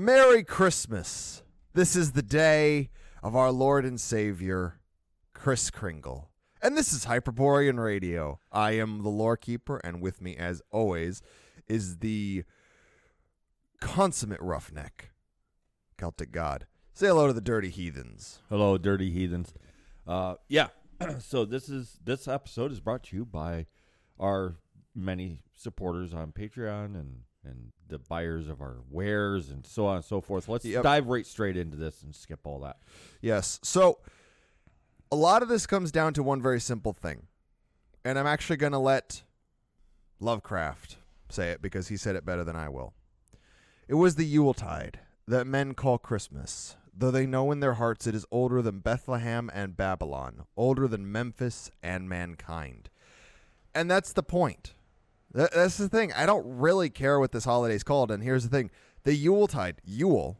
Merry Christmas. This is the day of our Lord and Savior, Chris Kringle. And this is Hyperborean Radio. I am the lore keeper, and with me, as always, is the consummate roughneck, Celtic God. Say hello to the dirty heathens. Hello, dirty heathens. Uh, yeah. so this is this episode is brought to you by our many supporters on Patreon and and the buyers of our wares and so on and so forth. Let's Yep. dive right straight into this and skip all that. Yes. So a lot of this comes down to one very simple thing. And I'm actually going to let Lovecraft say it because he said it better than I will. It was the Yuletide that men call Christmas, though they know in their hearts it is older than Bethlehem and Babylon, older than Memphis and mankind. And that's the point. That, that's the thing. I don't really care what this holiday's called. And here's the thing the Yuletide, Yule,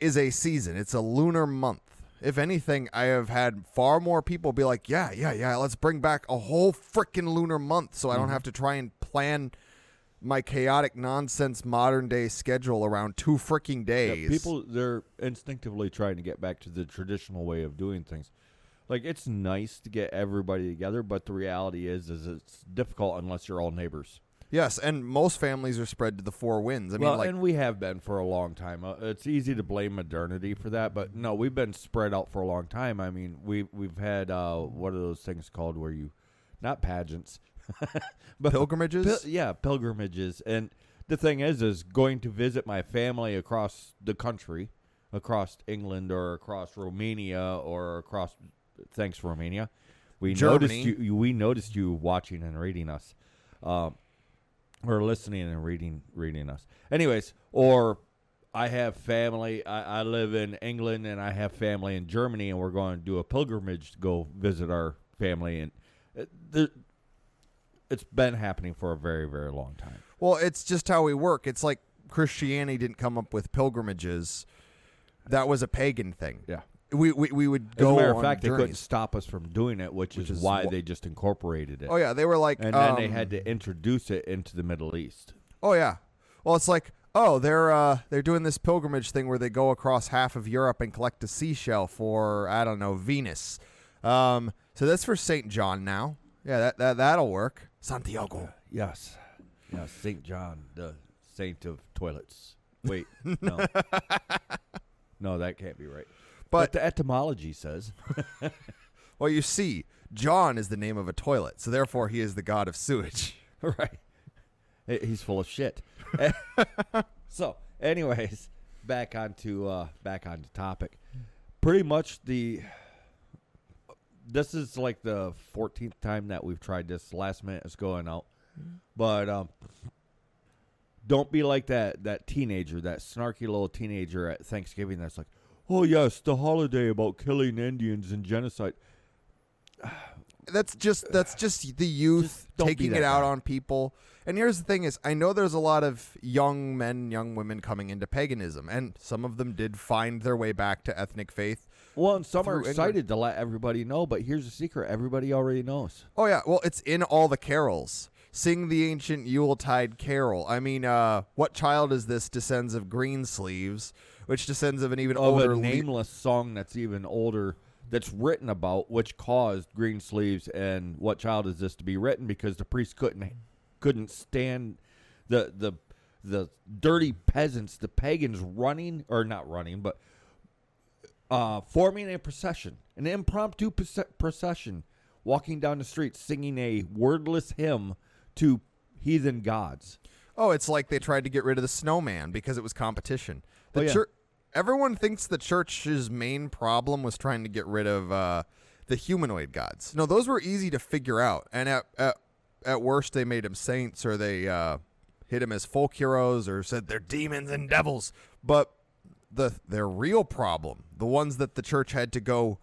is a season, it's a lunar month. If anything, I have had far more people be like, yeah, yeah, yeah, let's bring back a whole freaking lunar month so I don't mm-hmm. have to try and plan my chaotic nonsense modern day schedule around two freaking Yeah, days. people they're instinctively trying to get back to the traditional way of doing things. Like it's nice to get everybody together, but the reality is is it's difficult unless you're all neighbors. Yes, and most families are spread to the four winds. I mean, well, like, and we have been for a long time. Uh, it's easy to blame modernity for that, but no, we've been spread out for a long time. I mean, we we've had uh, what are those things called where you, not pageants, but pilgrimages? pil- yeah, pilgrimages. And the thing is, is going to visit my family across the country, across England or across Romania or across. Thanks, Romania. We Germany. noticed you. We noticed you watching and reading us. Um, or listening and reading reading us. Anyways, or I have family. I, I live in England and I have family in Germany, and we're going to do a pilgrimage to go visit our family. And it, there, it's been happening for a very very long time. Well, it's just how we work. It's like Christianity didn't come up with pilgrimages. That was a pagan thing. Yeah. We we, we would go. As a go matter of on fact, they couldn't journeys. stop us from doing it, which, Which is, is why wh- they just incorporated it. Oh yeah, they were like, And then they um, had to introduce it into the Middle East. Oh yeah. Well, it's like, oh, they're uh, they're doing this pilgrimage thing where they go across half of Europe and collect a seashell for I don't know Venus. Um, so that's for Saint John now. Yeah, that that that'll work. Santiago. Yes. Yes, St. John, the saint of toilets. Wait, no. no, that can't be right. But, But the etymology says. well, you see, John is the name of a toilet, so therefore he is the god of sewage. right. He's full of shit. so, anyways, back onto uh back onto topic. Pretty much the this is like the 14th time that we've tried this. Last minute is going out. But um don't be like that that teenager, that snarky little teenager at Thanksgiving that's like, "Oh yes, the holiday about killing Indians and genocide." that's just that's just the youth Just taking it out guy. on people. And here's the thing: is I know there's a lot of young men, young women coming into paganism, and some of them did find their way back to ethnic faith. Well, and some are Through England. excited to let everybody know, but here's the secret: everybody already knows. Oh yeah, well it's in all the carols. Sing the ancient Yuletide carol. I mean, uh, what child is this? Descends of green sleeves, which descends of an even of older a le- nameless song that's even older that's written about which caused green sleeves and what child is this to be written because the priest couldn't couldn't stand the the the dirty peasants the pagans running or not running but uh forming a procession an impromptu procession walking down the street singing a wordless hymn to heathen gods Oh, it's like they tried to get rid of the snowman because it was competition. The Oh, yeah. chur- everyone thinks the church's main problem was trying to get rid of uh, the humanoid gods. No, those were easy to figure out, and at at, at worst they made them saints or they uh, hit them as folk heroes or said they're demons and devils. But the their real problem, the ones that the church had to go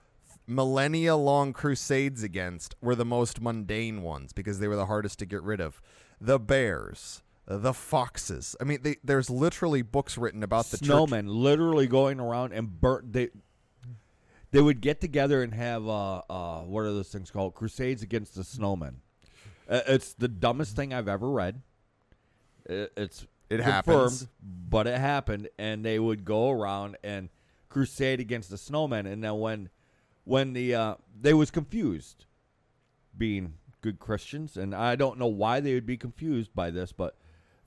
millennia long crusades against, were the most mundane ones because they were the hardest to get rid of. The bears, the foxes. I mean, they, there's literally books written about the church. snowmen literally going around and burn they they would get together and have uh uh what are those things called crusades against the snowmen Uh, it's the dumbest thing i've ever read Uh, it's It happens. but it happened, and they would go around and crusade against the snowmen. And then when when the uh, they was confused, being good Christians, and I don't know why they would be confused by this, but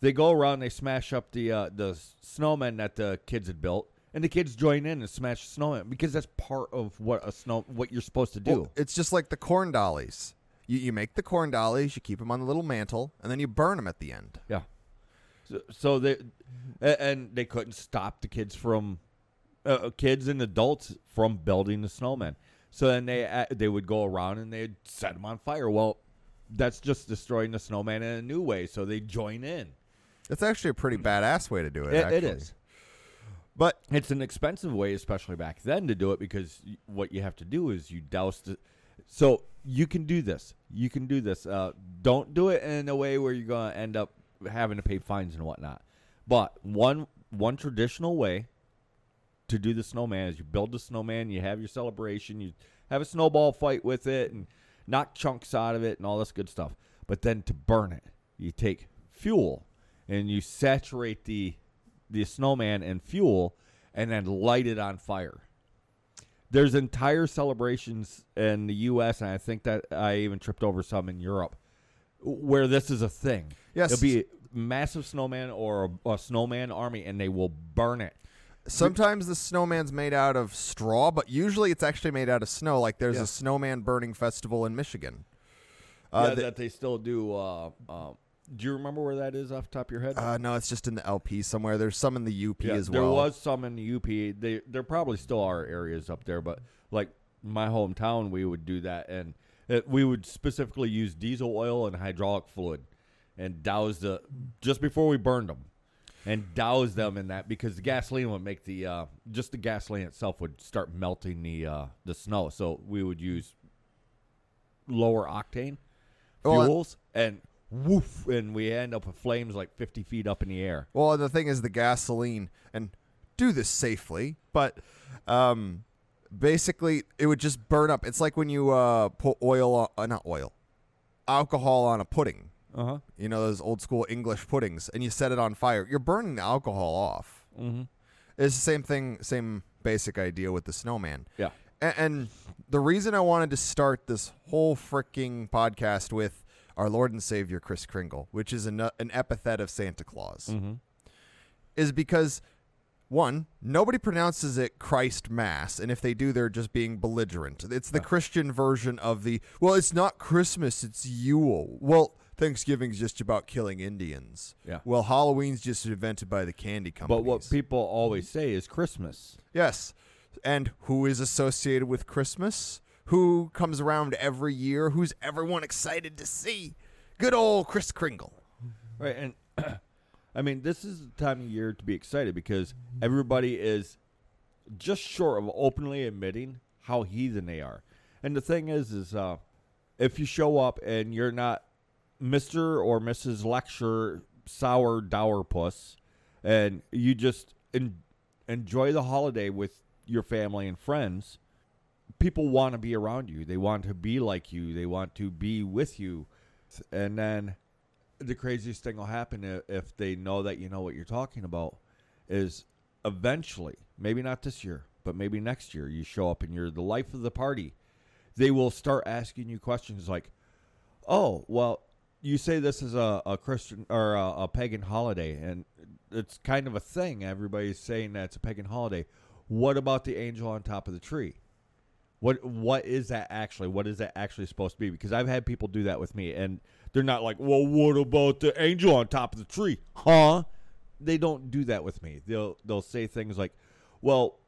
they go around, they smash up the uh, the snowmen that the kids had built, and the kids join in and smash the snowman because that's part of what a snow what you're supposed to do. Well, it's just like the corn dollies. You, you make the corn dollies, you keep them on the little mantle, and then you burn them at the end. Yeah. So, so they and they couldn't stop the kids from uh, kids and adults from building the snowman. So then they uh, they would go around and they'd set them on fire. Well, that's just destroying the snowman in a new way. So they join in. It's actually a pretty badass way to do it. It- it is. But It's an expensive way, especially back then, to do it because y- what you have to do is you douse the. So you can do this. You can do this. Uh, don't do it in a way where you're going to end up having to pay fines and whatnot. But one one traditional way to do the snowman is you build the snowman, you have your celebration, you have a snowball fight with it, and knock chunks out of it and all this good stuff. But then to burn it, you take fuel and you saturate the the snowman in fuel and then light it on fire. There's entire celebrations in the U.S. and I think that I even tripped over some in Europe where this is a thing. Yes. it'll be a massive snowman or a, a snowman army, and they will burn it. Sometimes the snowman's made out of straw, but usually it's actually made out of snow. Like there's Yeah. a snowman burning festival in Michigan. Uh, yeah, the- that they still do. Uh, uh, do you remember where that is off the top of your head? uh, no, it's just in the LP somewhere. There's some in the UP Yeah, as well. there was some in the UP. They there probably still are areas up there, but like my hometown, we would do that, and it, we would specifically use diesel oil and hydraulic fluid, and douse the just before we burned them, and douse them in that because the gasoline would make the uh, just the gasoline itself would start melting the uh, the snow. So we would use lower octane Well, fuels and woof, and we end up with flames like fifty feet up in the air. Well, the thing is the gasoline, and do this safely, but um, basically it would just burn up. It's like when you uh, put oil, on, uh, not oil, alcohol on a pudding. Uh huh. You know those old school English puddings, and you set it on fire. You're burning the alcohol off. Mm-hmm. It's the same thing, same basic idea with the snowman. Yeah. A- And the reason I wanted to start this whole freaking podcast with our Lord and Savior Chris Kringle, which is an, an epithet of Santa Claus, Mm-hmm. is because one, nobody pronounces it Christ Mass, and if they do, they're just being belligerent. It's the Yeah. Christian version of the well, it's not Christmas, it's Yule. Well, Thanksgiving's just about killing Indians. Yeah. Well, Halloween's just invented by the candy companies. But what people always say is Christmas. Yes. And who is associated with Christmas? Who comes around every year? Who's everyone excited to see? Good old Chris Kringle. Right. And I mean, this is the time of year to be excited because everybody is just short of openly admitting how heathen they are. And the thing is, is uh, if you show up and you're not Mr. or Mrs. Lecture sour dour puss and you just en- enjoy the holiday with your family and friends, people want to be around you. They want to be like you. They want to be with you. And then the craziest thing will happen if they know that you know what you're talking about is eventually, maybe not this year, but maybe next year, you show up and you're the life of the party. They will start asking you questions like, "Oh, well, you say this is a, a Christian or a, a pagan holiday, and it's kind of a thing. Everybody's saying that it's a pagan holiday. What about the angel on top of the tree? What what is that actually? What is that actually supposed to be? Because I've had people do that with me, and they're not like, "Well, what about the angel on top of the tree?" Huh? They don't do that with me. They'll they'll say things like, "Well,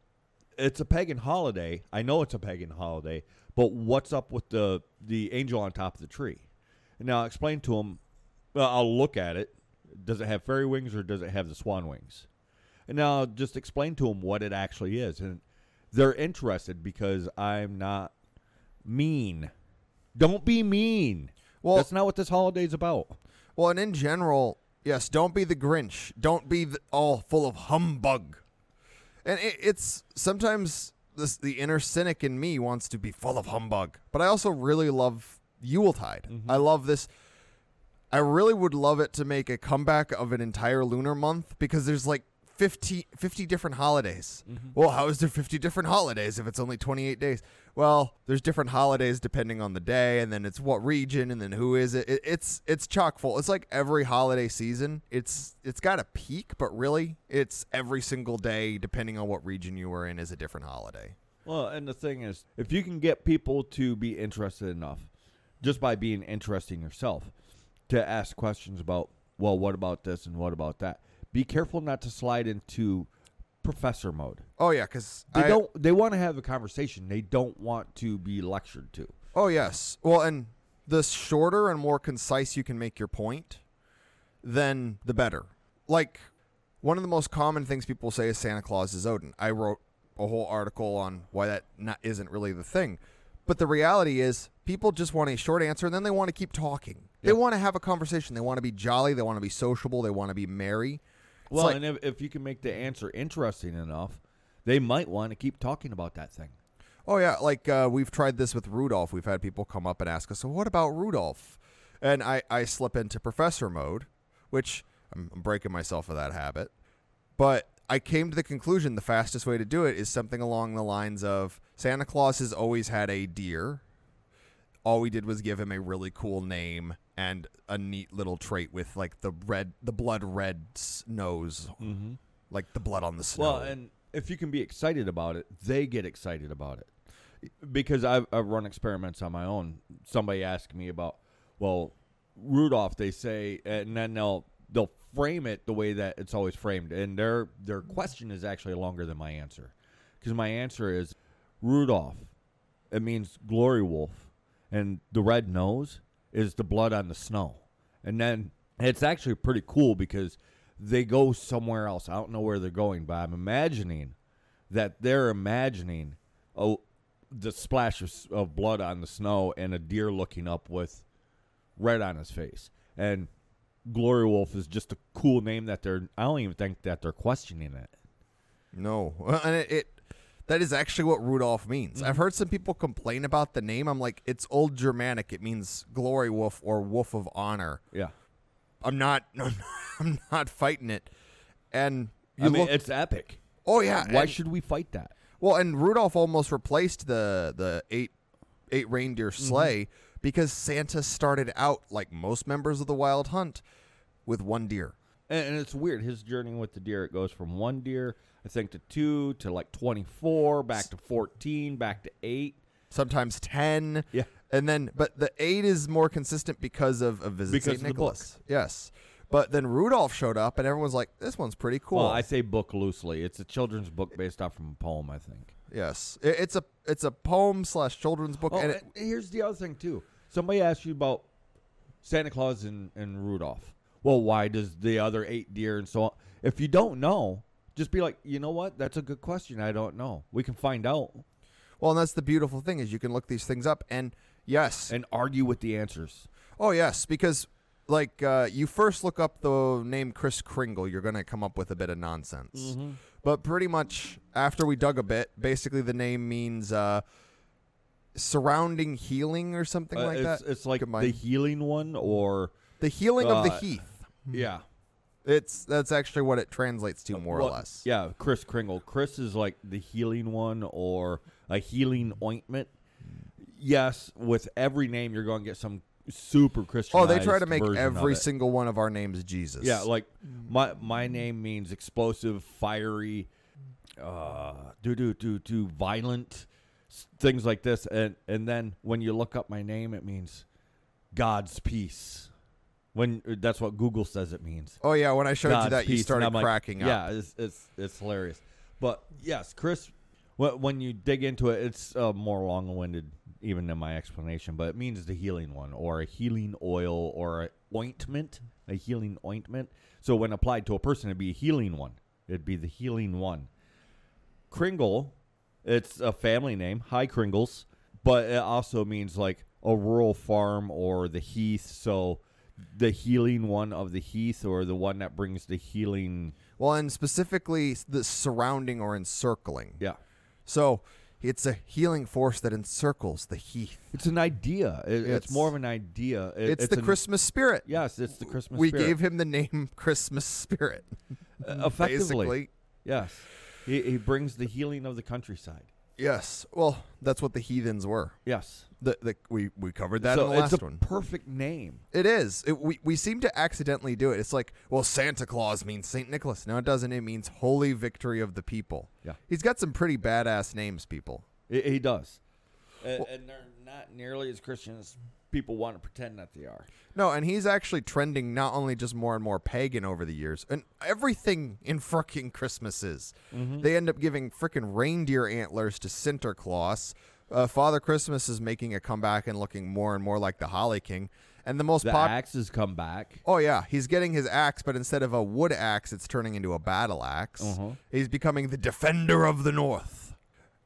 it's a pagan holiday. I know it's a pagan holiday, but what's up with the the angel on top of the tree?" And now explain to them. Well, I'll look at it. Does it have fairy wings or does it have the swan wings? And now I'll just explain to them what it actually is, and they're interested because I'm not mean. Don't be mean. Well- that's not what this holiday's about. Well, and in general, yes, don't be the Grinch. Don't be the, all full of humbug. And it, it's sometimes this, the inner cynic in me wants to be full of humbug, but I also really love Yuletide. Mm-hmm. I love this. I really would love it to make a comeback of an entire lunar month because there's like 50, 50 different holidays. Mm-hmm. Well, how is there 50 different holidays if it's only 28 days? Well, there's different holidays depending on the day and then it's what region and then who is it. it it's it's chock full. It's like every holiday season. It's it's got a peak, but really it's every single day depending on what region you were in is a different holiday. Well, and the thing is, if you can get people to be interested enough, just by being interesting yourself, to ask questions about, well, what about this and what about that? Be careful not to slide into professor mode. Oh yeah, cuz They don't. They want to have a conversation. They don't want to be lectured to. Oh yes. Well, and the shorter and more concise you can make your point, then the better. Like one of the most common things people say is Santa Claus is Odin. I wrote a whole article on why that not, isn't really the thing. But the reality is people just want a short answer and then they want to keep talking. They want to have a conversation. They want to be jolly, they want to be sociable, they want to be merry. It's Well, like- and if, if you can make the answer interesting enough, they might want to keep talking about that thing. Oh yeah, like uh, we've tried this with Rudolph. We've had people come up and ask us, "So what about Rudolph?" And I I slip into professor mode, which I'm, I'm breaking myself of that habit. But I came to the conclusion the fastest way to do it is something along the lines of Santa Claus has always had a deer. All we did was give him a really cool name and a neat little trait with like the red, the blood red nose, Mm-hmm. like the blood on the snow. Well, and if you can be excited about it, they get excited about it. Because I've, I've run experiments on my own. Somebody asked me about, well, Rudolph. They say, and then they'll they'll frame it the way that it's always framed, and their their question is actually longer than my answer, because my answer is Rudolph. It means glory wolf, and the red nose is the blood on the snow, and then it's actually pretty cool because they go somewhere else. I don't know where they're going, but I'm imagining that they're imagining oh the splash of, of blood on the snow and a deer looking up with red on his face. And Glory Wolf is just a cool name that they're. I don't even think that they're questioning it. No, and it, it that is actually what Rudolph means. Mm-hmm. I've heard some people complain about the name. I'm like, it's old Germanic. It means glory wolf or wolf of honor. Yeah, I'm not. I'm not fighting it. And you I mean look. it's epic. oh yeah. Why and- should we fight that? well, and Rudolph almost replaced the the eight eight reindeer Mm-hmm. sleigh because Santa started out like most members of the Wild Hunt with one deer. And, and it's weird. His journey with the deer, it goes from one deer, I think, to two, to like 24, back to 14, back to eight. Sometimes ten. Yeah. And then, but the eight is more consistent because of, a Visit Because St. of the book. Nicholas. Yes. But then Rudolph showed up, and everyone's like, this one's pretty cool. Well, I say book loosely. It's a children's book based off from a poem, I think. yes. It- it's a it's a poem slash children's book. Oh, and and here's the other thing too. Somebody asked you about Santa Claus and, and Rudolph. Well, why does the other eight deer and so on? If you don't know, just be like, you know what? That's a good question. I don't know. We can find out well, and that's the beautiful thing is you can look these things up, and yes, and argue with the answers. oh yes, because like uh, you first look up the name Chris Kringle, you're gonna come up with a bit of nonsense. Mm-hmm. But pretty much after we dug a bit, basically the name means uh, surrounding healing or something Uh, like it's, that. it's like Combined. the healing one, or the healing of the uh, heath. Hmm. yeah, It's that's actually what it translates to uh, more Well, or less. Yeah, Chris Kringle. Chris is like the healing one or a healing ointment. Yes, with every name you're going to get some super Christian. Oh, they try to make every single one of our names Jesus. Yeah, like hmm. my my name means explosive, fiery, uh, do do do do violent, s- things like this. And and then when you look up my name, it means God's peace. When that's what Google says it means. Oh yeah, when I showed you God's that, you peace. started And I'm like, cracking up. Yeah, it's, it's it's hilarious. But yes, Chris, wh- when you dig into it, it's uh, more long-winded even than my explanation. But it means the healing one, or a healing oil, or a ointment, a healing ointment. So when applied to a person, it'd be a healing one. It'd be the healing one. Kringle, it's a family name. Hi, Kringles. But it also means like a rural farm or the heath. So the healing one of the heath or the one that brings the healing. Well, and specifically the surrounding or encircling. Yeah. So It's a healing force that encircles the heath. It's an idea. It- it's, It's- more of an idea. It- It's, the an- Christmas spirit. Yes, it's the Christmas. we spirit. gave him the name Christmas Spirit. Uh, effectively. Basically, Yes, he, he brings the healing of the countryside. Yes. Well, that's what the heathens were. Yes, The, the, we we covered that so in the last it's last a one. perfect name. It is. It, we we seem to accidentally do it. It's like, well, Santa Claus means Saint Nicholas. No, it doesn't. It means Holy Victory of the People. Yeah. He's got some pretty badass names, people. He, he does, and, and they're not nearly as Christian as people want to pretend that they are. No, and he's actually trending not only just more and more pagan over the years, and everything in frickin' Christmas is. They end up giving frickin' reindeer antlers to Sinterklaas. Uh, Father Christmas is making a comeback and looking more and more like the Holly King. And the most The pop- axes come back. Oh yeah, he's getting his axe, but instead of a wood axe, it's turning into a battle axe. Uh-huh. He's becoming the defender of the North.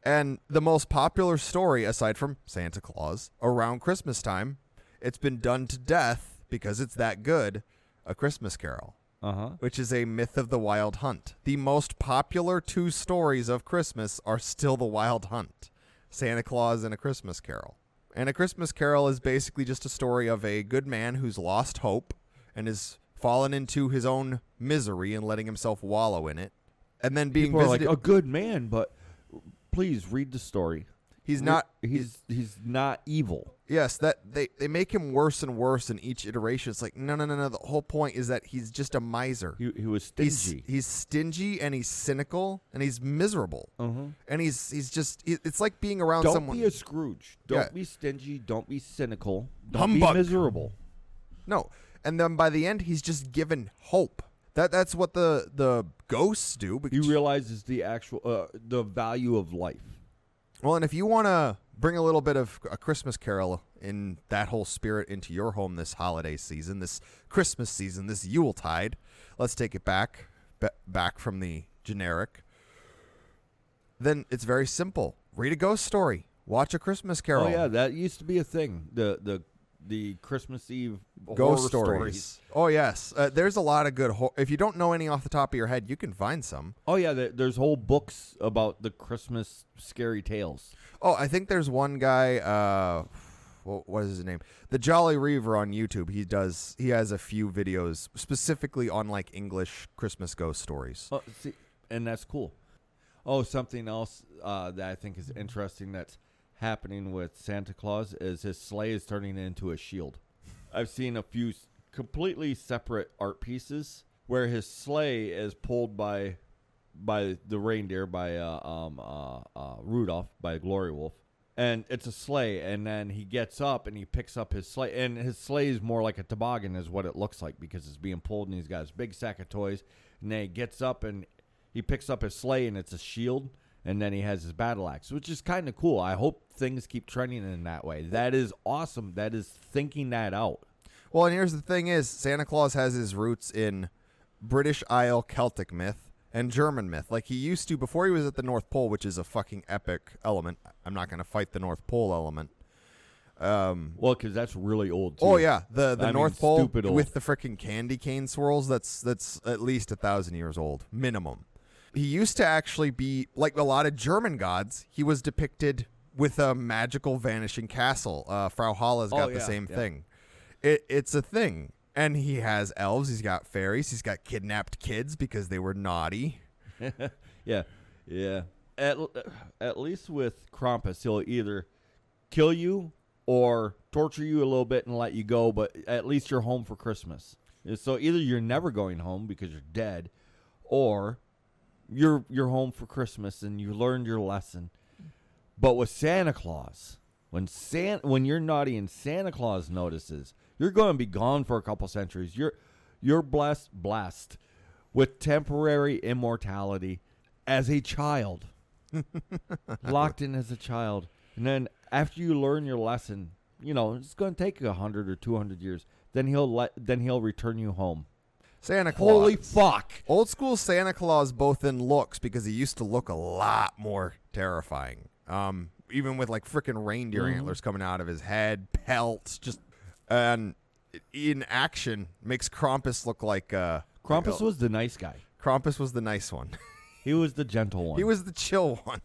And the most popular story, aside from Santa Claus, around Christmas time, it's been done to death because it's that good. A Christmas Carol, Uh huh. which is a myth of the Wild Hunt. The most popular two stories of Christmas are still the Wild Hunt, Santa Claus and a Christmas Carol. And a Christmas Carol is basically just a story of a good man who's lost hope and has fallen into his own misery and letting himself wallow in it, and then being People are like a good man, but please read the story. he's not. He's he's not evil. Yes, that they they make him worse and worse in each iteration. It's like no, no, no, no. The whole point is that he's just a miser. He he was stingy. he's stingy and he's cynical and he's miserable uh-huh. and he's he's just it- it's like being around Don't someone. be a Scrooge. Don't Yeah. be stingy. Don't be cynical. Don't Humbug. be miserable. no, and then by the end he's just given hope. That that's what the the ghosts do. He realizes the actual uh, the value of life. well, and if you want to bring a little bit of a Christmas Carol in that whole spirit into your home this holiday season, this Christmas season, this Yule tide, let's take it back ba- back from the generic. Then it's very simple. Read a ghost story. Watch a Christmas Carol. Oh yeah, that used to be a thing. The the the Christmas Eve ghost horror stories. Oh yes, uh, there's a lot of good. Ho- if you don't know any off the top of your head, you can find some. Oh yeah, there, there's whole books about the Christmas scary tales. Oh, I think there's one guy. Uh, what, what is his name? The Jolly Reaver on YouTube. He does. He has a few videos specifically on like English Christmas ghost stories. Oh, see, and that's cool. Oh, something else uh, that I think is interesting that's happening with Santa Claus is his sleigh is turning into a shield. I've seen a few completely separate art pieces where his sleigh is pulled by by the reindeer by uh, um, uh, uh, Rudolph by Glory Wolf, and it's a sleigh. And then he gets up and he picks up his sleigh, and his sleigh is more like a toboggan, is what it looks like because it's being pulled, and he's got his big sack of toys. And then he gets up and he picks up his sleigh, and it's a shield. And then he has his battle axe, which is kind of cool. I hope things keep trending in that way. That is awesome. That is thinking that out. Well, and here's the thing: is Santa Claus has his roots in British Isle Celtic myth and German myth. Like he used to before he was at the North Pole, which is a fucking epic element. I'm not going to fight the North Pole element. Um, Well, because that's really old. Too. Oh yeah, the the I mean, North Pole stupid with the freaking candy cane swirls. That's that's at least a thousand years old minimum. He used to actually be like a lot of German gods. He was depicted with a magical vanishing castle. Uh, Frau Hala's got Oh, the same yeah. thing. It, it's a thing, and he has elves. He's got fairies. He's got kidnapped kids because they were naughty. yeah, yeah. At at least with Krampus, he'll either kill you or torture you a little bit and let you go, but at least you're home for Christmas. So either you're never going home because you're dead, or you're you're home for Christmas and you learned your lesson. But with Santa Claus, when San when you're naughty and Santa Claus notices, you're going to be gone for a couple centuries. You're you're blessed blessed with temporary immortality as a child. Locked in as a child. And then after you learn your lesson, you know, it's going to take a 100 or 200 years. Then he'll let then he'll return you home. Santa Claus. Holy fuck. Old school Santa Claus, both in looks, because he used to look a lot more terrifying. Um, even with like freaking reindeer Mhm. antlers coming out of his head, pelts, just and in action makes Krampus look like uh Krampus like a- was the nice guy. Krampus was the nice one. He was the gentle one. he was the chill one.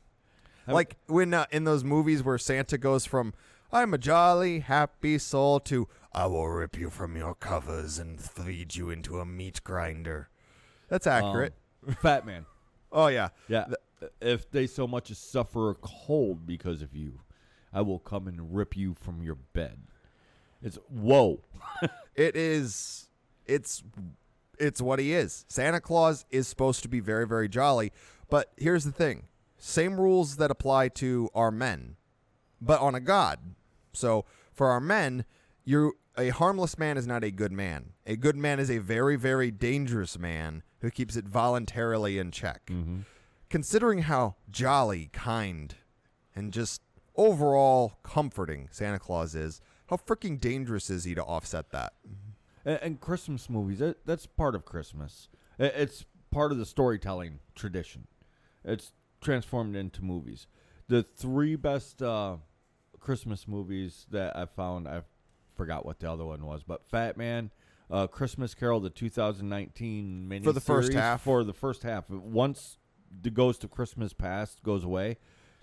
I- like when uh, in those movies where Santa goes from "I'm a jolly, happy soul" to "I will rip you from your covers and feed you into a meat grinder." That's accurate. Um, Fatman. oh yeah, Yeah. if they so much as suffer a cold because of you, I will come and rip you from your bed. It's whoa. it is. It's it's what he is. Santa Claus is supposed to be very very jolly, but here's the thing: same rules that apply to our men, but on a god. So for our men, you a harmless man is not a good man. A good man is a very very dangerous man who keeps it voluntarily in check. Considering how jolly, kind, and just overall comforting Santa Claus is, how freaking dangerous is he to offset that? And, and Christmas movies, that, that's part of Christmas. It's part of the storytelling tradition. It's transformed into movies. The three best uh, Christmas movies that I found, I forgot what the other one was, but Fatman, uh, Christmas Carol, the 2019 mini For the first half? For the first half. Once the Ghost of Christmas Past goes away,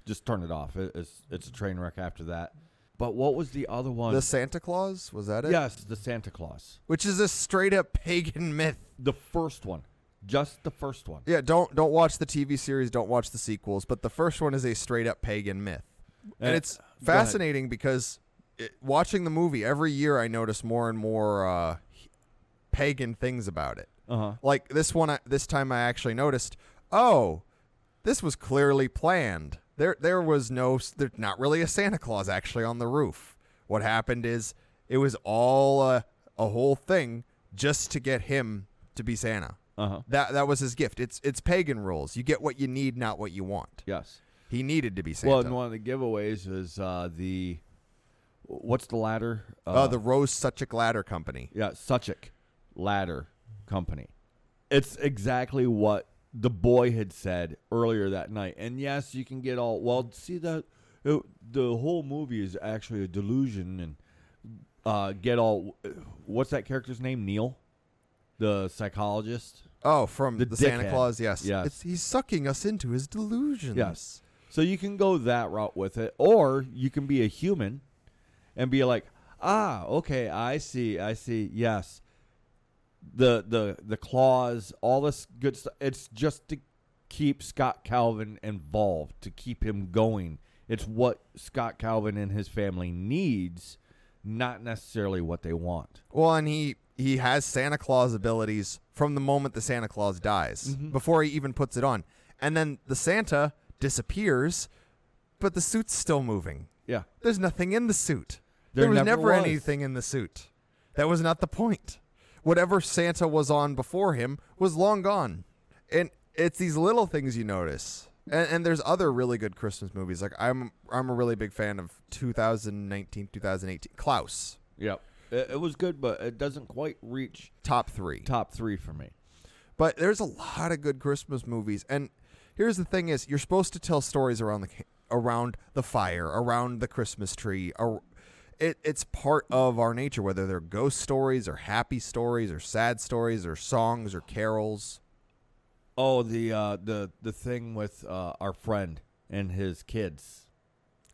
just turn it off. It, it's it's a train wreck after that. But what was the other one? The Santa Clause was that it? yes, the Santa Clause. which is a straight up pagan myth. The first one, just the first one. Yeah, don't don't watch the TV series, don't watch the sequels, but the first one is a straight up pagan myth. And Uh, it's fascinating because it, watching the movie every year I notice more and more uh, pagan things about it. Uh huh. Like this one, I, this time I actually noticed. Oh, this was clearly planned. There, there was no, there's not really a Santa Claus actually on the roof. What happened is it was all a, a whole thing just to get him to be Santa. Uh huh. That that was his gift. It's it's pagan rules. You get what you need, not what you want. Yes. He needed to be Santa. Well, and one of the giveaways is uh, the what's the ladder? uh, the Rose Suchak Ladder Company. yeah Suchak Ladder Company. It's exactly what the boy had said earlier that night. And yes, you can get all well. See that it, the whole movie is actually a delusion, and uh, get all. What's that character's name? Neil, the psychologist. Oh, from The the, Santa. Claus. Yes. Yes. It's, he's sucking us into his delusions. Yes. So you can go that route with it, or you can be a human and be like, ah, okay, I see, I see, yes. The the the clause, all this good stuff. It's just to keep Scott Calvin involved, to keep him going. It's what Scott Calvin and his family needs, not necessarily what they want. Well, and he he has Santa Claus abilities from the moment the Santa Claus dies, before he even puts it on, and then the Santa disappears, but the suit's still moving. Yeah. There's nothing in the suit. There There, was never never, was. anything in the suit. That was not the point. Whatever Santa was on before him was long gone. And it's these little things you notice. And, and there's other really good Christmas movies. Like I'm I'm a really big fan of 2019, 2018. Klaus, Yep. It, it was good, but it doesn't quite reach top 3. top three for me. But there's a lot of good Christmas movies, and here's the thing: is you're supposed to tell stories around the around the fire, around the Christmas tree. Or it, it's part of our nature, whether they're ghost stories or happy stories or sad stories or songs or carols. Oh, the uh, the the thing with uh, our friend and his kids.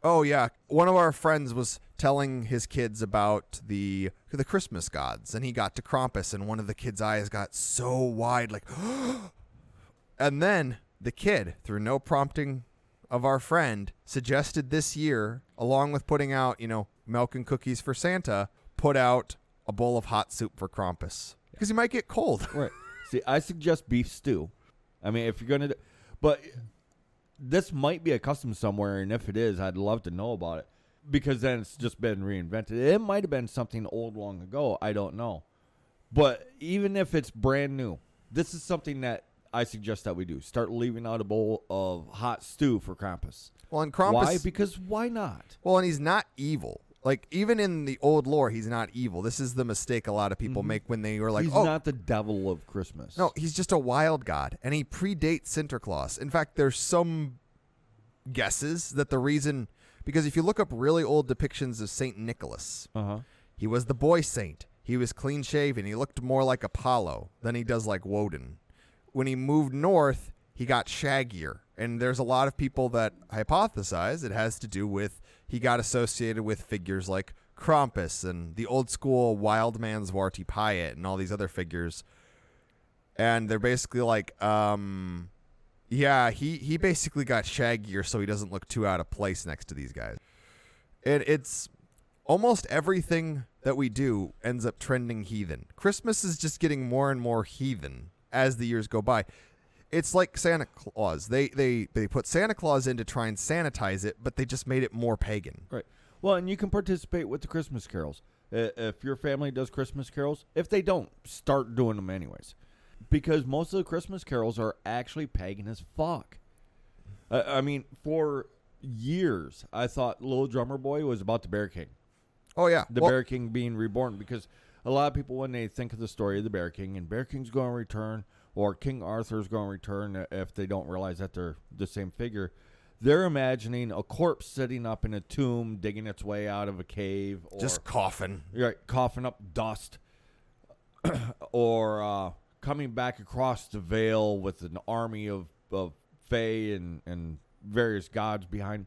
Oh yeah, one of our friends was telling his kids about the the Christmas gods, and he got to Krampus, and one of the kids' eyes got so wide, like, and then the kid, through no prompting of our friend, suggested this year, along with putting out, you know, milk and cookies for Santa, put out a bowl of hot soup for Krampus because he might get cold. Right. See, I suggest beef stew. I mean, if you're gonna, do, but this might be a custom somewhere, and if it is, I'd love to know about it because then it's just been reinvented. It might have been something old long ago. I don't know. But even if it's brand new, this is something that I suggest that we do. Start leaving out a bowl of hot stew for Krampus. Well, and Krampus, Why? Because why not? Well, and he's not evil. Like even in the old lore, he's not evil. This is the mistake a lot of people make when they were like, He's "Oh, not the devil of Christmas. no, he's just a wild god," and he predates Sinterklaas. In fact, there's some guesses that the reason because if you look up really old depictions of Saint Nicholas, Uh huh. he was the boy saint. He was clean shaven. He looked more like Apollo than he does like Woden. When he moved north, he got shaggier. And there's a lot of people that hypothesize it has to do with he got associated with figures like Krampus and the old school wild man's Warty Pyatt and all these other figures. And they're basically like, um, yeah, he, he basically got shaggier so he doesn't look too out of place next to these guys. And it's almost everything that we do ends up trending heathen. Christmas is just getting more and more heathen as the years go by. It's like Santa Claus. They they they put Santa Claus in to try and sanitize it, but they just made it more pagan. Right. Well, and you can participate with the Christmas carols. Uh, If your family does Christmas carols, if they don't, start doing them anyways. Because most of the Christmas carols are actually pagan as fuck. Uh, I mean, for years, I thought Little Drummer Boy was about the Bear King. Oh yeah. The Well, Bear King being reborn. Because a lot of people, when they think of the story of the Bear King, and Bear King's going to return, or King Arthur's going to return, if they don't realize that they're the same figure, they're imagining a corpse sitting up in a tomb, digging its way out of a cave, or just coughing. right, coughing up dust, or uh, coming back across the veil with an army of, of Fae and, and various gods behind.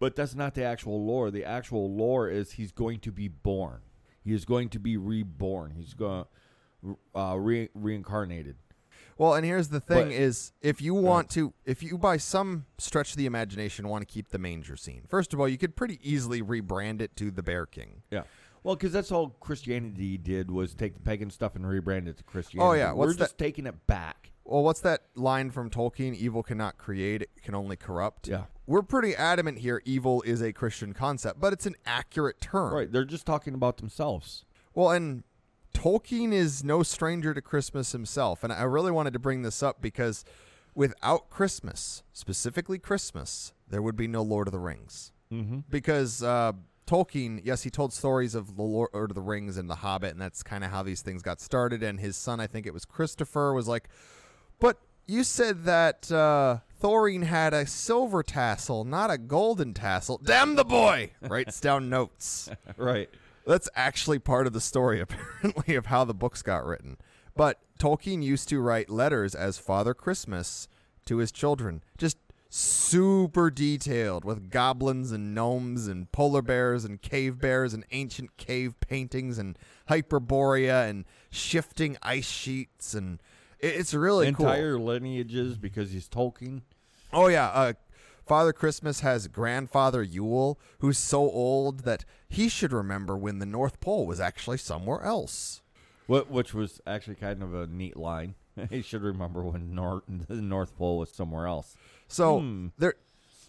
But that's not the actual lore. The actual lore is he's going to be born. He is going to be reborn. He's going uh, re- reincarnated. Well, and here's the thing: But- is if you want to, if you by some stretch of the imagination want to keep the manger scene, first of all, you could pretty easily rebrand it to the Bear King. Yeah. Well, because that's all Christianity did was take the pagan stuff and rebrand it to Christianity. Oh, yeah. We're What's just taking it back. Well, what's that line from Tolkien? Evil cannot create; it can only corrupt. Yeah. We're pretty adamant here. Evil is a Christian concept, but it's an accurate term. Right. They're just talking about themselves. Well, and Tolkien is no stranger to Christmas himself. And I really wanted to bring this up because without Christmas, specifically Christmas, there would be no Lord of the Rings. Mm-hmm. Because uh, Tolkien, yes, he told stories of the Lord of the Rings and the Hobbit, and that's kind of how these things got started. And his son, I think it was Christopher, was like, But you said that uh, Thorin had a silver tassel, not a golden tassel. Damn the boy! Writes down notes. Right. That's actually part of the story, apparently, of how the books got written. But Tolkien used to write letters as Father Christmas to his children, just super detailed with goblins and gnomes and polar bears and cave bears and ancient cave paintings and hyperborea and shifting ice sheets and it- it's really cool. Entire lineages because he's Tolkien. Oh yeah, uh, Father Christmas has grandfather Yule, who's so old that he should remember when the North Pole was actually somewhere else. What, which was actually kind of a neat line. he should remember when the North Pole was somewhere else. So Hmm. there,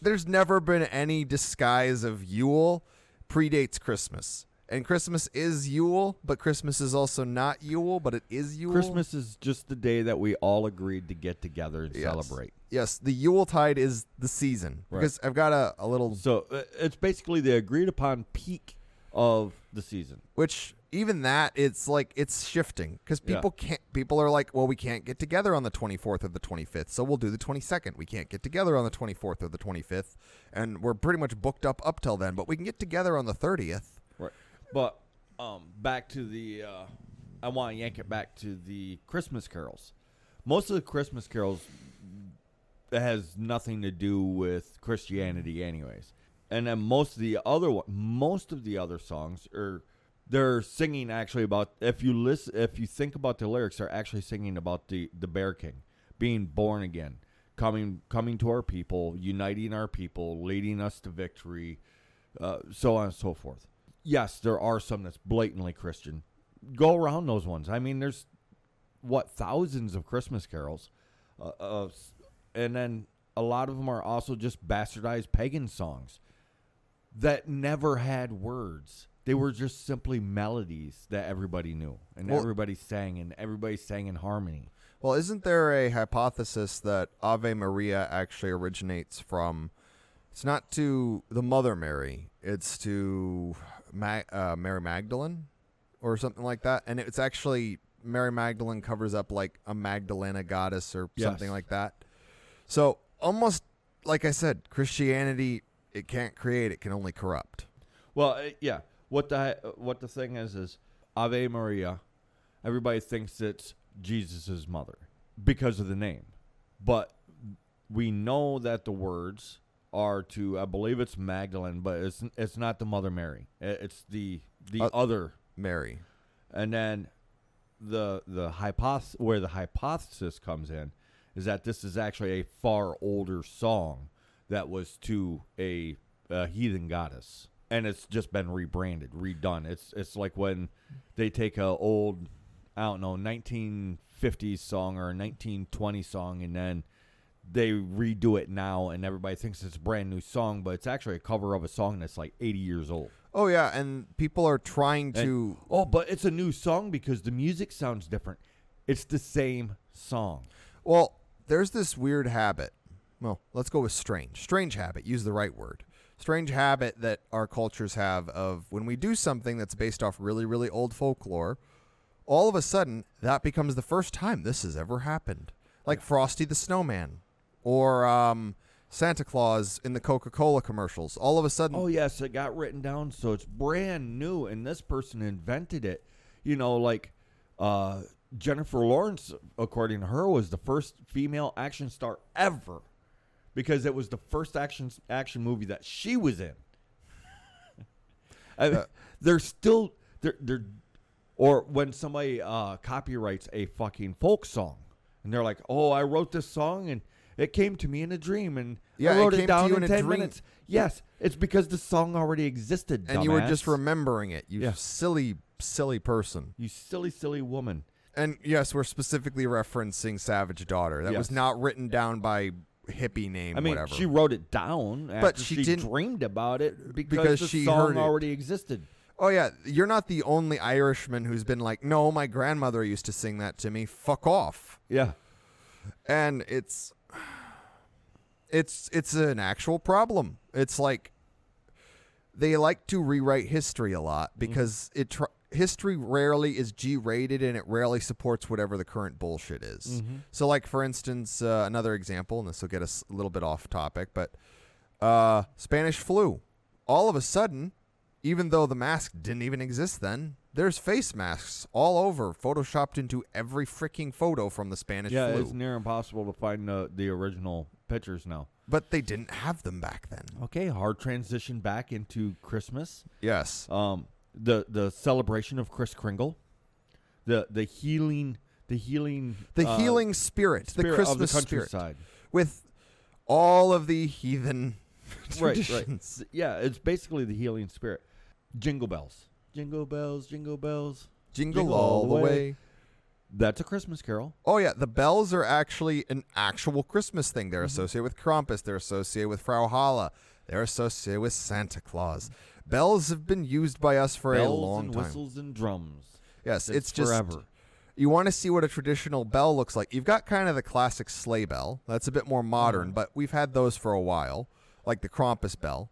there's never been any disguise of Yule predates Christmas. And Christmas is Yule, but Christmas is also not Yule, but it is Yule. Christmas is just the day that we all agreed to get together and Yes. celebrate. Yes, the Yule tide is the season. Right. Because I've got a, a little So uh, it's basically the agreed upon peak of the season. which even that it's like it's shifting because Yeah. people can't people are like well we can't get together on the 24th or the 25th so we'll do the 22nd we can't get together on the 24th or the 25th and we're pretty much booked up up till then but we can get together on the 30th Right. But um, back to the, uh, I want to yank it back to the Christmas carols. Most of the Christmas carols has nothing to do with Christianity, anyways. And then most of the other one, most of the other songs are they're singing actually about if you listen if you think about the lyrics, they're actually singing about the the Bear King being born again, coming coming to our people, uniting our people, leading us to victory, uh, so on and so forth. Yes, there are some that's blatantly Christian. Go around those ones. I mean, there's what thousands of Christmas carols, uh, uh, and then a lot of them are also just bastardized pagan songs that never had words. They were just simply melodies that everybody knew and Well- everybody sang and everybody sang in harmony. well isn't there a hypothesis that ave maria actually originates from it's not to the mother mary it's to Ma- uh, mary magdalene or something like that and it's actually mary magdalene covers up like a magdalena goddess or Yes. something like that so almost like i said christianity it can't create it can only corrupt Well, uh, yeah. What the what the thing is is Ave Maria. Everybody thinks it's Jesus' mother because of the name, but we know that the words are to I believe it's Magdalene, but it's it's not the Mother Mary. It's the the Uh, other, Mary. and then the the hypothesis where the hypothesis comes in is that this is actually a far older song that was to a, a heathen goddess, and it's just been rebranded, redone. It's it's like when they take a old I don't know 1950s song or a 1920 song, and then they redo it now, and everybody thinks it's a brand new song, but it's actually a cover of a song that's like 80 years old. Oh yeah, and people are trying And- to. oh, but it's a new song because the music sounds different. It's the same song. Well, there's this weird habit. Well, let's go with strange. Strange habit. Use the right word. Strange habit that our cultures have of when we do something that's based off really, really old folklore, all of a sudden that becomes the first time this has ever happened. Like Frosty the Snowman or um, Santa Claus in the Coca Cola commercials. All of a sudden, Oh yes, it got written down, so it's brand new, and this person invented it. You know, like uh, Jennifer Lawrence, according to her, was the first female action star ever because it was the first action action movie that she was in. I mean, Uh, they're still they're they're or when somebody uh, copyrights a fucking folk song and they're like, "Oh, I wrote this song and it came to me in a dream and Yeah, I wrote came it down in, in 10 dream. minutes." Yes, it's because the song already existed, and you were just remembering it. You Yeah. silly, silly person. you silly silly woman. And yes, we're specifically referencing Savage Daughter. That was not written down by hippie name, I mean, whatever. she wrote it down after But she she, dreamed about it because, because the she song already existed. oh yeah, you're not the only Irishman who's been like, no, my grandmother used to sing that to me. Fuck off. Yeah. And it's, it's it's an actual problem. It's like they like to rewrite history a lot because it tr- history rarely is G rated and it rarely supports whatever the current bullshit is. So, like for instance, uh, another example, and this will get us a little bit off topic, but uh, Spanish flu. All of a sudden, even though the mask didn't even exist then, there's face masks all over, photoshopped into every freaking photo from the Spanish Yeah, flu. it's near impossible to find the the original pictures now. but they didn't have them back then. Okay, hard transition back into Christmas. Yes. Um, the the celebration of Chris Kringle, the the healing the healing The uh, healing spirit, the Christmas the spirit, with all of the heathen Right, traditions. right. Yeah, it's basically the healing spirit. Jingle bells, jingle bells, jingle bells. Jingle, Jingle all, all the way. way. That's a Christmas carol. Oh yeah, the bells are actually an actual Christmas thing. Mm-hmm. They're associated with Krampus. They're associated with Frau Holle. They're associated with Santa Claus. Bells have been used by us for bells a long and time. whistles and drums. Yes, It's it's just forever. You want to see what a traditional bell looks like. You've got kind of the classic sleigh bell. That's a bit more Mm-hmm. modern, but we've had those for a while, like the Krampus bell.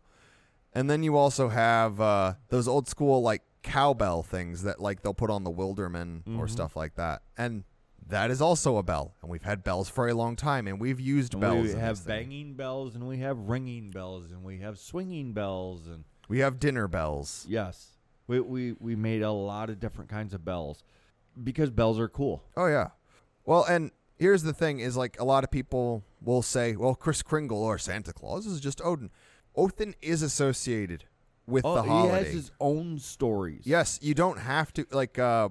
And then you also have uh, those old school like cowbell things that like they'll put on the Wilderman Mm-hmm. or stuff like that. And that is also a bell. And we've had bells for a long time, and we've used And bells. we have thing. banging bells, and we have ringing bells, and we have swinging bells, and We have dinner bells. yes, we we we made a lot of different kinds of bells because bells are cool. Oh yeah. Well, and here's the thing: is like a lot of people will say, "Well, Chris Kringle or Santa Claus is just Odin." Odin is associated with Oh, the he has his own stories. yes, you don't have to like. uh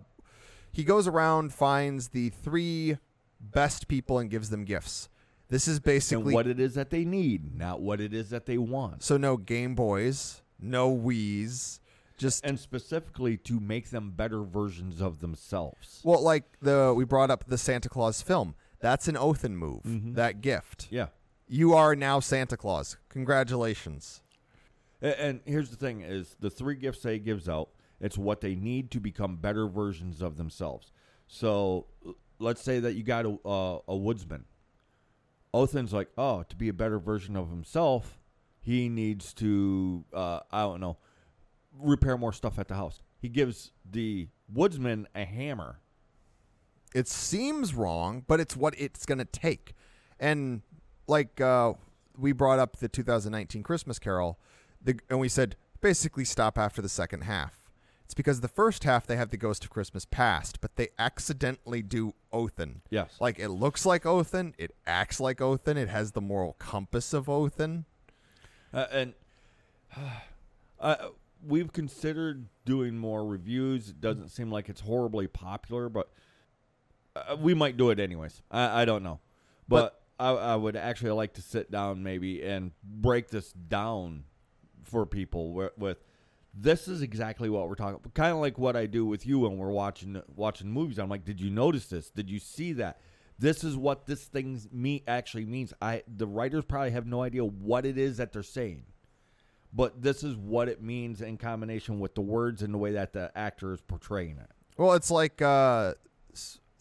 He goes around, finds the three best people, and gives them gifts. This is and basically what it is that they need, not what it is that they want, so no Game Boys, no Wiis. just and specifically to make them better versions of themselves. well, like the we brought up the Santa Claus film. That's an Othin move. Mhm. That gift. Yeah. You are now Santa Claus. Congratulations. A- And here's the thing: is the three gifts they gives out. It's what they need to become better versions of themselves. So, let's say that you got a uh, a woodsman. Othin's like, oh, to be a better version of himself, he needs to, uh, I don't know, repair more stuff at the house. He gives the woodsman a hammer. It seems wrong, but it's what it's going to take. And like uh, we brought up the 2019 Christmas Carol, the, and we said basically stop after the second half. It's because the first half they have the Ghost of Christmas Past, but they accidentally do Othin. Yes. Like it looks like Othin, it acts like Othin, it has the moral compass of Othin. Uh, and uh, we've considered doing more reviews. It doesn't seem like it's horribly popular, but uh, we might do it anyways. I, I don't know, but, I, I would actually like to sit down maybe and break this down for people with. with this is exactly what we're talking about. Kind of like what I do with you when we're watching watching movies. I'm like, did you notice this? Did you see that? This is what this thing me actually means. I the writers probably have no idea what it is that they're saying, but this is what it means in combination with the words and the way that the actor is portraying it. Well, it's like uh,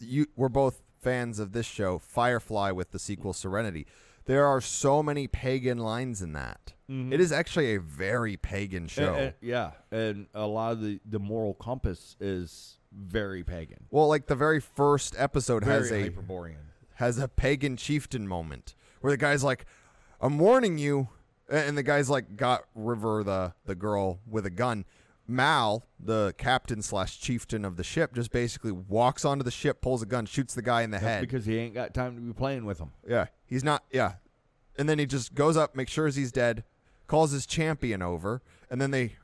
you we're both fans of this show, Firefly, with the sequel Serenity. There are so many pagan lines in that. It is actually a very pagan show. And- and- yeah, and a lot of the the moral compass is very pagan, well, like the very first episode has a hyperborean. has a pagan chieftain moment where the guy's like, "I'm warning you," and the guy's like got River the the girl with a gun. Mal, the captain slash chieftain of the ship, just basically walks onto the ship, pulls a gun, shoots the guy in the That's head. because he ain't got time to be playing with them. Yeah, he's not. Yeah, and then he just goes up, makes sure he's dead, calls his champion over, and then they,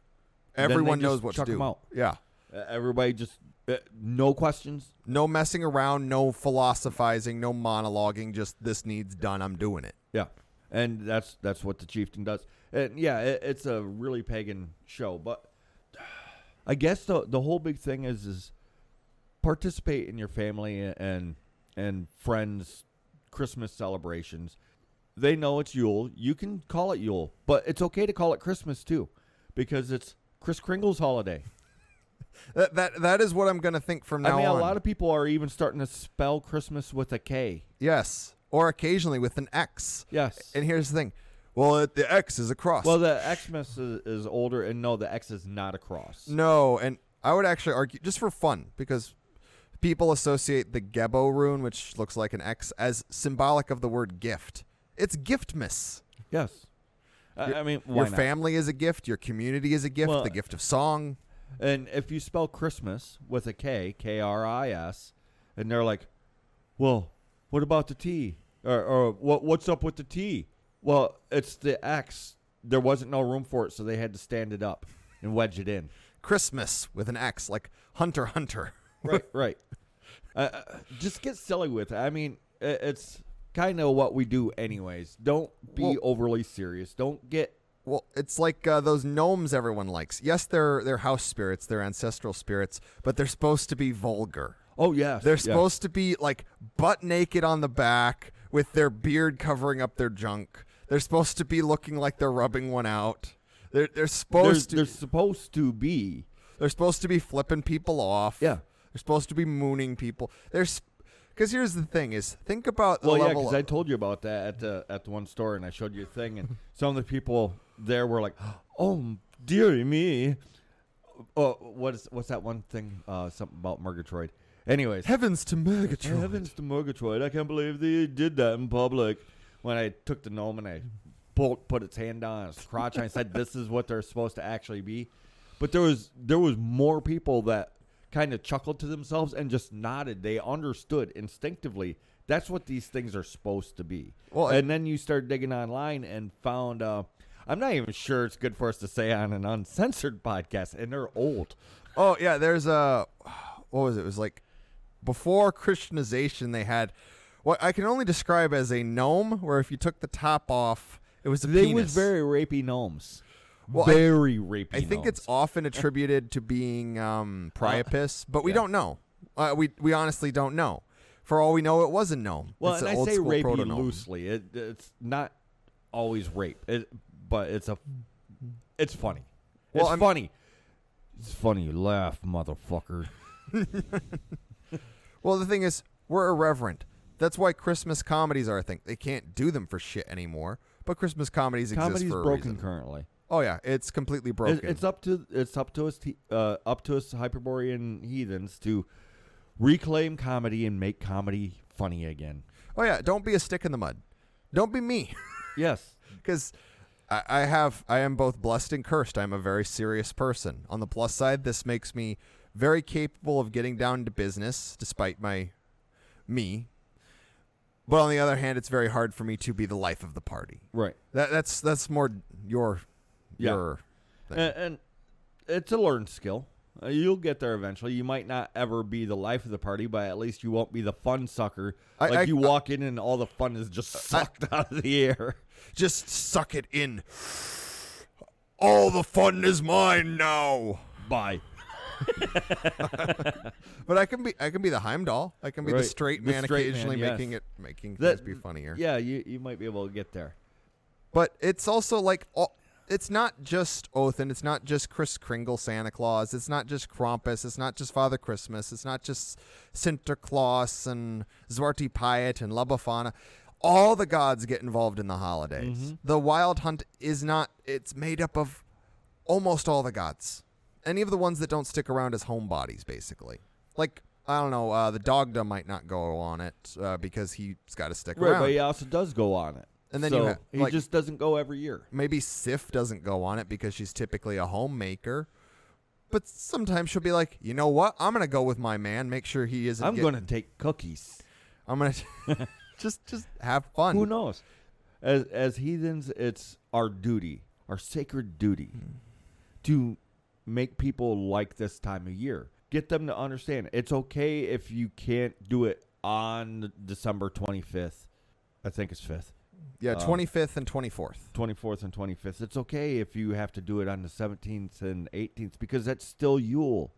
everyone knows just what to chuck do. him out. Yeah, Uh, everybody just no questions. no messing around, no philosophizing, no monologuing. Just this needs done. I'm doing it. Yeah, and that's that's what the chieftain does. And yeah, it, it's a really pagan show, but I guess the the whole big thing is is participate in your family and and friends Christmas celebrations. They know it's Yule. You can call it Yule, but it's okay to call it Christmas too, because it's Chris Kringle's holiday. That that that is what I'm gonna think from now I mean, on. a lot of people are even starting to spell Christmas with a K. yes, or occasionally with an X. Yes. And here's the thing. Well, it, the X is a cross. Well, the Xmas is, is older, and no, the X is not a cross. no, and I would actually argue just for fun because people associate the Gebo rune, which looks like an X, as symbolic of the word gift. It's giftmas. Yes. I, Your- I mean, your not? family is a gift. Your community is a gift. Well- the gift of song. And if you spell Christmas with a K, K R I S, and they're like, "Well, what about the T? Or, or what? What's up with the T?" Well, it's the X. There wasn't no room for it, so they had to stand it up and wedge it in. Christmas with an X, like Hunter Hunter. Right, right. Uh, uh, just get silly with it. I mean, it's kind of what we do, anyways. Don't be Well- overly serious. Don't get Well, it's like uh, those gnomes everyone likes. Yes, they're they're house spirits, they're ancestral spirits, but they're supposed to be vulgar. Oh yeah, They're yes. supposed to be like butt naked on the back with their beard covering up their junk. They're supposed to be looking like they're rubbing one out. They're they're They're, supposed they're supposed to be. they're supposed to be flipping people off. Yeah. They're supposed to be mooning people. There's because here's the thing: is think about the Well, yeah, because I told you about that at the at the one store, and I showed you a thing, and some of the people there were like, "Oh, dearie me." Oh, what is what's that one thing? Uh, something about Murgatroyd. Anyways, heavens to Murgatroyd. heavens to Murgatroyd! I can't believe they did that in public. When I took the gnome and I pulled, put its hand on its crotch, and I said, "This is what they're supposed to actually be." But there was there was more people that kind of chuckled to themselves and just nodded. They understood instinctively that's what these things are supposed to be. Well, and then you start digging online and found. Uh, I'm not even sure it's good for us to say on an uncensored podcast, and they're old. Oh yeah, there's a what was it? It was like before Christianization. They had what I can only describe as a gnome, where if you took the top off, it was a They penis. was very rapey gnomes. Well, I- very rapey. I think it's often attributed to being um, Priapus, but we yeah. don't know. Uh, we we honestly don't know. For all we know, it was a gnome. Well, it's and an I old say rapey proto-gnome. loosely. It, it's not always rape, it, but it's a. It's funny. Well, it's I'm- funny. It's funny. You laugh, motherfucker. Well, the thing is, we're irreverent. That's why Christmas comedies are a thing. They can't do them for shit anymore. But Christmas comedies exist Comedy's for a broken reason. currently. Oh yeah, it's completely It- broken. it's up to it's up to us te- uh, up to us Hyperborean heathens to reclaim comedy and make comedy funny again. oh yeah, don't be a stick in the mud. Don't be me. Yes. because I, I have I am both blessed and cursed. I'm a very serious person. On the plus side, this makes me very capable of getting down to business, despite my me. But on the other hand, it's very hard for me to be the life of the party. Right. That that's that's more your Yeah. your thing. And, and it's a learned skill. Uh, you'll get there eventually. You might not ever be the life of the party, but at least you won't be the fun sucker. I- like I- you walk in and all the fun is just sucked out of the air. Just suck it in. All the fun is mine now. Bye. But I can be I can be the Heimdall. I can be the Right. straight The man straight man, occasionally yes. making it making That- things be funnier. Yeah, you, you might be able to get there. But it's also like all, it's not just Othin. It's not just Chris Kringle, Santa Claus. It's not just Krampus. It's not just Father Christmas. It's not just Sinterklaas and Zwarte Piet and La Befana. All the gods get involved in the holidays. Mm-hmm. The Wild Hunt is not. It's made up of almost all the gods. Any of the ones that don't stick around as homebodies, basically. Like I don't know, uh, the Dagda might not go on it uh, because he's got to stick Right, around. but he also does go on it. And then so you ha- he like- just doesn't go every year. maybe Sif doesn't go on it because she's typically a homemaker. But sometimes she'll be like, you know what? I'm gonna go with my man. Make sure he isn't. I'm get- going to take cookies. I'm gonna just just have fun. Who knows? As as heathens, it's our duty, our sacred duty, mm-hmm. to make people like this time of year. Get them to understand it's okay if you can't do it on December 25th. I think it's 5th. Yeah, Um, 25th and 24th. 24th and 25th. It's okay if you have to do it on the 17th and 18th because that's still Yule.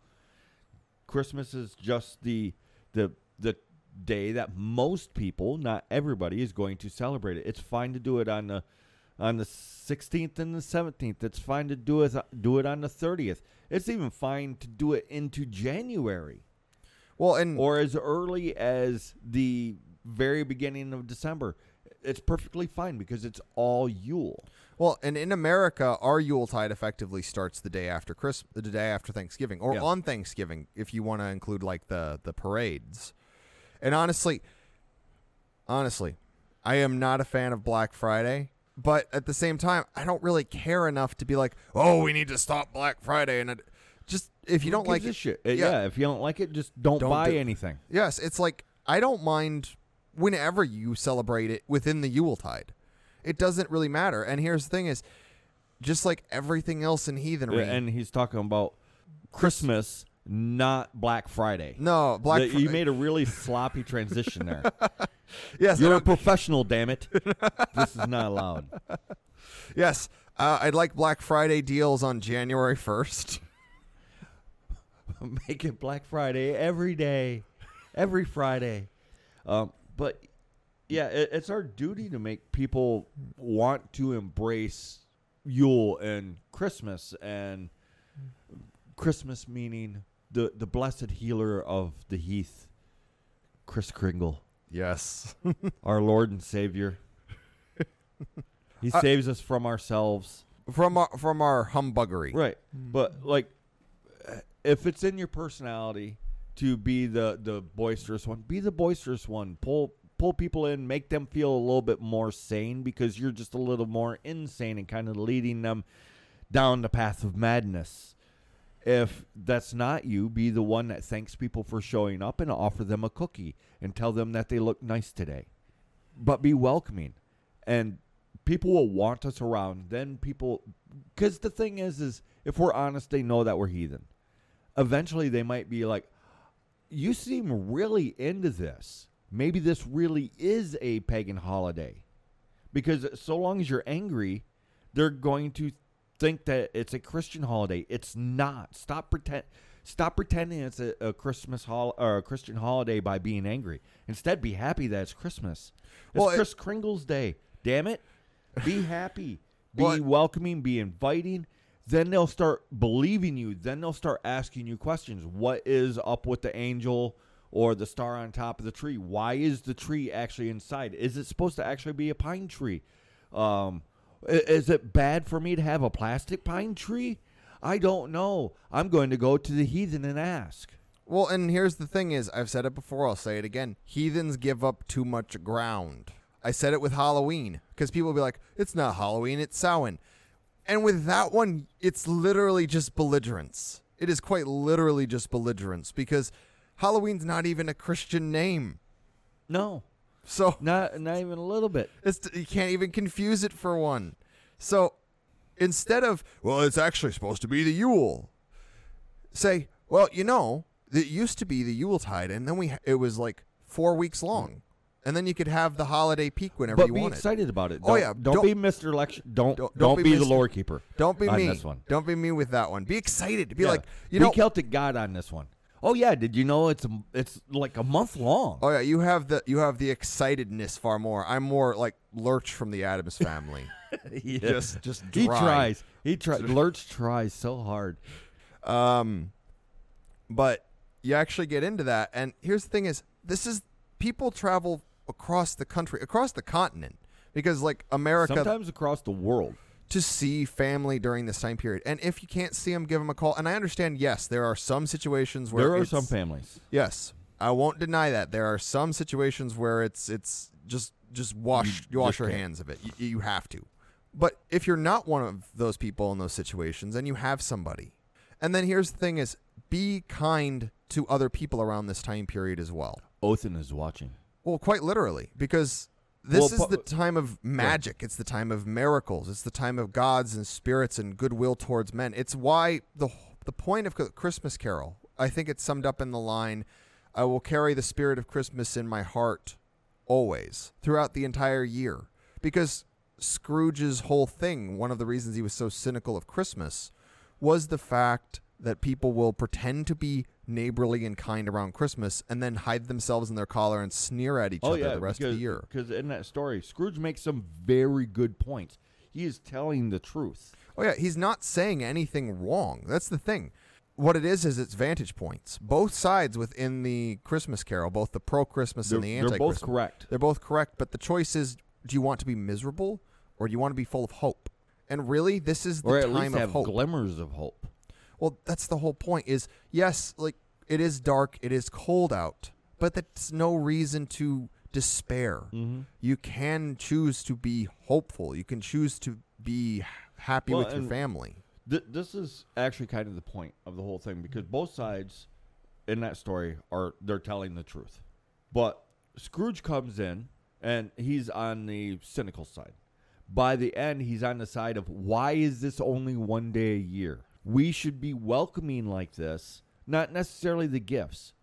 Christmas is just the the the day that most people, not everybody, is going to celebrate it. It's fine to do it on the on the 16th and the 17th. It's fine to do it do it on the 30th. It's even fine to do it into January Well, and or as early as the very beginning of December. It's perfectly fine because it's all Yule. well, and in America, our Yule tide effectively starts the day after Christmas, the day after Thanksgiving, or Yeah. on Thanksgiving, if you want to include like the the parades. And honestly, honestly, I am not a fan of Black Friday. But at the same time, I don't really care enough to be like, oh, we need to stop Black Friday. And it, just if you don't like it, shit. Uh, Yeah. if you don't like it, just don't, Don't buy do- anything. yes, it's like I don't mind whenever you celebrate it within the Yuletide. It doesn't really matter. And here's the thing: is just like everything else in heathenry. And he's talking about Christmas, not Black Friday. no, Black. That- Fri- you made a really sloppy transition there. yes, You're a professional, damn it. This is not allowed. yes. Uh, I'd like Black Friday deals on January first. Make it Black Friday every day, every Friday. Um, but yeah, it, it's our duty to make people want to embrace Yule and Christmas and Christmas meaning the the blessed healer of the heath, Chris Kringle, Yes. our Lord and Savior. He Uh, saves us from ourselves. from our from our humbuggery. Right. But like if it's in your personality to be the the boisterous one, be the boisterous one. Pull pull people in, make them feel a little bit more sane because you're just a little more insane and kind of leading them down the path of madness. If that's not you, be the one that thanks people for showing up and offer them a cookie and tell them that they look nice today. But be welcoming. And people will want us around. Then people cuz the thing is is if we're honest, they know that we're heathen. Eventually they might be like you seem really into this. Maybe this really is a pagan holiday. Because so long as you're angry, they're going to think that it's a Christian holiday. It's not. Stop pretend. Stop pretending it's a, a Christmas hol- or a Christian holiday by being angry. Instead, be happy that it's Christmas. It's Well, it- Chris Kringle's Day. Damn it! Be happy. Be Well, welcoming. Be inviting. Then they'll start believing you. Then they'll start asking you questions. What is up with the angel or the star on top of the tree? Why is the tree actually inside? Is it supposed to actually be a pine tree? Um, is it bad for me to have a plastic pine tree? I don't know. I'm going to go to the heathen and ask. Well, and here's the thing: is I've said it before. I'll say it again. Heathens give up too much ground. I said it with Halloween because people will be like, "It's not Halloween, it's Samhain," and with that one, it's literally just belligerence. It is quite literally just belligerence because Halloween's not even a Christian name. No, So not not even a little bit. it's, you can't even confuse it for one. So instead of, well, it's actually supposed to be the Yule, say, well, you know, it used to be the Yule tide, and then we it was like four weeks long, and then you could have the holiday peak whenever But you want. be excited about it. Oh, Don't, yeah, Don't, don't- be Mr. Election. Don't don't- don't, don't be, be the lore keeper. Don't be on me. this one. Don't be me with that one. Be excited. Be Yeah. like, you be know, Celtic God on this one. Oh yeah, did you know it's a, it's like a month long? oh yeah, you have the you have the excitedness far more. I'm more like Lurch from the Addams Family. Yeah. Just just he tries. He tries. Lurch tries so hard. Um, but you actually get into that, and here's the thing: is this is people travel across the country, across the continent, because like America Sometimes across the world. to see family during this time period. And if you can't see them, give them a call. And I understand, yes, there are some situations where There are some families. Yes, I won't deny that there are some situations where it's it's just just wash you, wash your can't. hands of it. You, you have to. But if you're not one of those people in those situations, and you have somebody, and then here's the thing: is be kind to other people around this time period as well. Othin is watching. Well, quite literally, because this Well, is but- the time of magic. It's the time of miracles. It's the time of gods and spirits and goodwill towards men. It's why the the point of Christmas Carol. I think it's summed up in the line, "I will carry the spirit of Christmas in my heart always throughout the entire year." Because Scrooge's whole thing, one of the reasons he was so cynical of Christmas, was the fact that people will pretend to be neighborly and kind around Christmas and then hide themselves in their collar and sneer at each Oh other yeah, the rest because, of the year. Because in that story, Scrooge makes some very good points. He is telling the truth. Oh yeah, he's not saying anything wrong. That's the thing. What it is is it's vantage points. Both sides within the Christmas Carol, both the pro Christmas and the anti they're both correct. They're both correct, but the choice is do you want to be miserable or do you want to be full of hope? And really, this is the Or at time least of have hope. glimmers of hope. Well, that's the whole point is yes, like it is dark, it is cold out, but that's no reason to despair. Mm-hmm. You can choose to be hopeful. You can choose to be happy Well, with your family. Th- this is actually kind of the point of the whole thing because both sides in that story are they're telling the truth. But Scrooge comes in and he's on the cynical side. By the end, he's on the side of why is this only one day a year? We should be welcoming like this, not necessarily the gifts.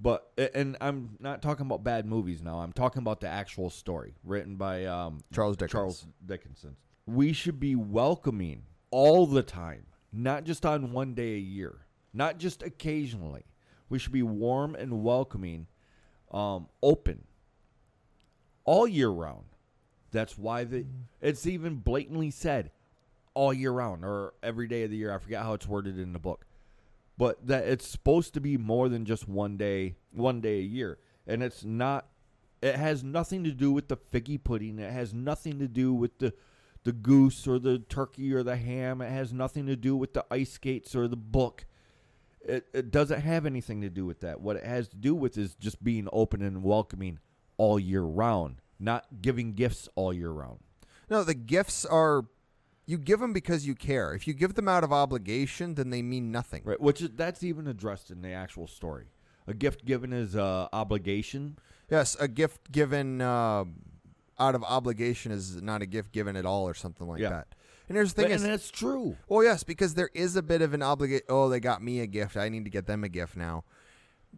But and I'm not talking about bad movies now. I'm talking about the actual story written by um, Charles Dickens. Charles Dickinson. We should be welcoming all the time, not just on one day a year, not just occasionally. We should be warm and welcoming, um, open all year round. That's why the it's even blatantly said all year round or every day of the year. I forget how it's worded in the book, but that it's supposed to be more than just one day, one day a year, and it's not. It has nothing to do with the figgy pudding. It has nothing to do with the the goose or the turkey or the ham. It has nothing to do with the ice skates or the book. It, it doesn't have anything to do with that. What it has to do with is just being open and welcoming all year round, not giving gifts all year round. No, the gifts are you give them because you care. If you give them out of obligation, then they mean nothing. Right, which is, that's even addressed in the actual story. A gift given is uh, obligation. Yes, a gift given uh, out of obligation is not a gift given at all, or something like Yeah. that. And here's the thing: and is, that's true. well, yes, because there is a bit of an obligate. Oh, they got me a gift. I need to get them a gift now.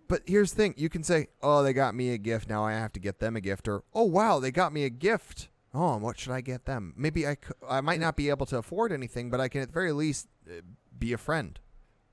But here's the thing: you can say, "Oh, they got me a gift. Now I have to get them a gift," or "Oh, wow, they got me a gift. Oh, and what should I get them? Maybe I, c- I might not be able to afford anything, but I can at the very least uh, be a friend."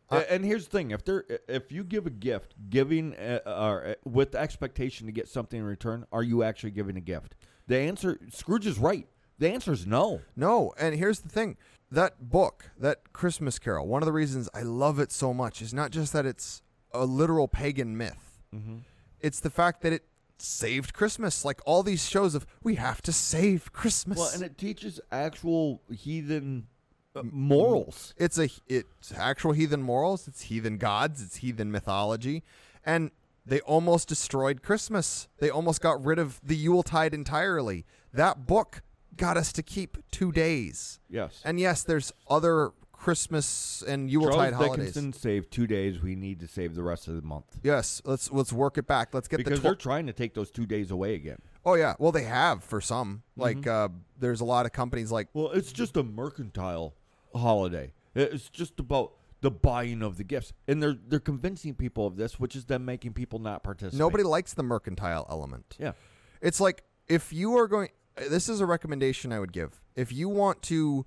Uh, and here's the thing: if there, if you give a gift, giving uh, uh, with the expectation to get something in return, are you actually giving a gift? The answer, Scrooge is right. The answer is no. No, and here's the thing. That book, that Christmas Carol, one of the reasons I love it so much is not just that it's a literal pagan myth. Mm-hmm. It's the fact that it saved Christmas. Like all these shows of we have to save Christmas. Well, and it teaches actual heathen uh, morals. it's a it's actual heathen morals, it's heathen gods, it's heathen mythology. And They almost destroyed Christmas. They almost got rid of the Yuletide entirely. That book got us to keep two days. Yes. And yes, there's other Christmas and Yuletide Charles holidays. Dickinson saved two days. We need to save the rest of the month Yes, let's let's work it back. Let's get because the they're trying to take those two days away again. Oh yeah, well they have for some. Mm-hmm. Like uh, there's a lot of companies like Well, it's just a mercantile holiday. It's just about the buying of the gifts, and they're they're convincing people of this, which is them making people not participate. nobody likes the mercantile element. Yeah. It's like if you are going this is a recommendation I would give. If you want to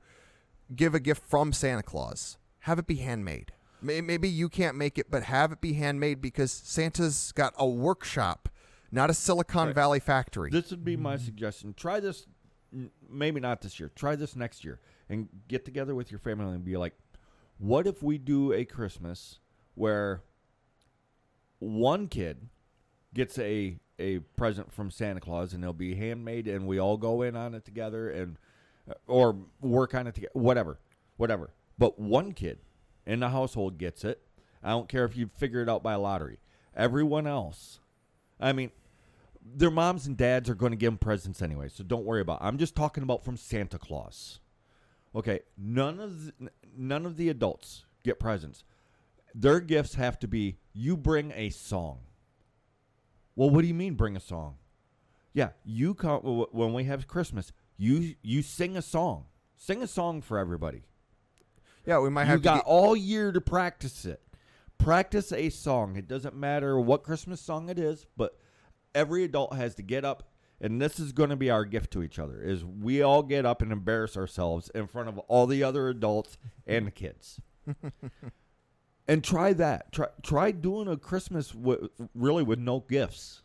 give a gift from Santa Claus, have it be handmade. Maybe you can't make it, but have it be handmade because Santa's got a workshop, not a Silicon Right. Valley factory. This would be my mm. suggestion. Try this, maybe not this year. Try this next year and get together with your family and be like, what if we do a Christmas where one kid gets a a present from Santa Claus and it'll be handmade and we all go in on it together and or work on it together, whatever, whatever. But one kid in the household gets it. I don't care if you figure it out by lottery. Everyone else, I mean, their moms and dads are going to give them presents anyway, so don't worry about. It. I'm just talking about from Santa Claus. Okay, none of the, none of the adults get presents. Their gifts have to be you bring a song. Well, what do you mean bring a song? Yeah, you come when we have Christmas. You you sing a song. Sing a song for everybody. yeah, we might have. You got to. all year to practice it. Practice a song. It doesn't matter what Christmas song it is, but every adult has to get up and this is going to be our gift to each other is we all get up and embarrass ourselves in front of all the other adults and the kids. and try that. Try try doing a Christmas w- really with no gifts.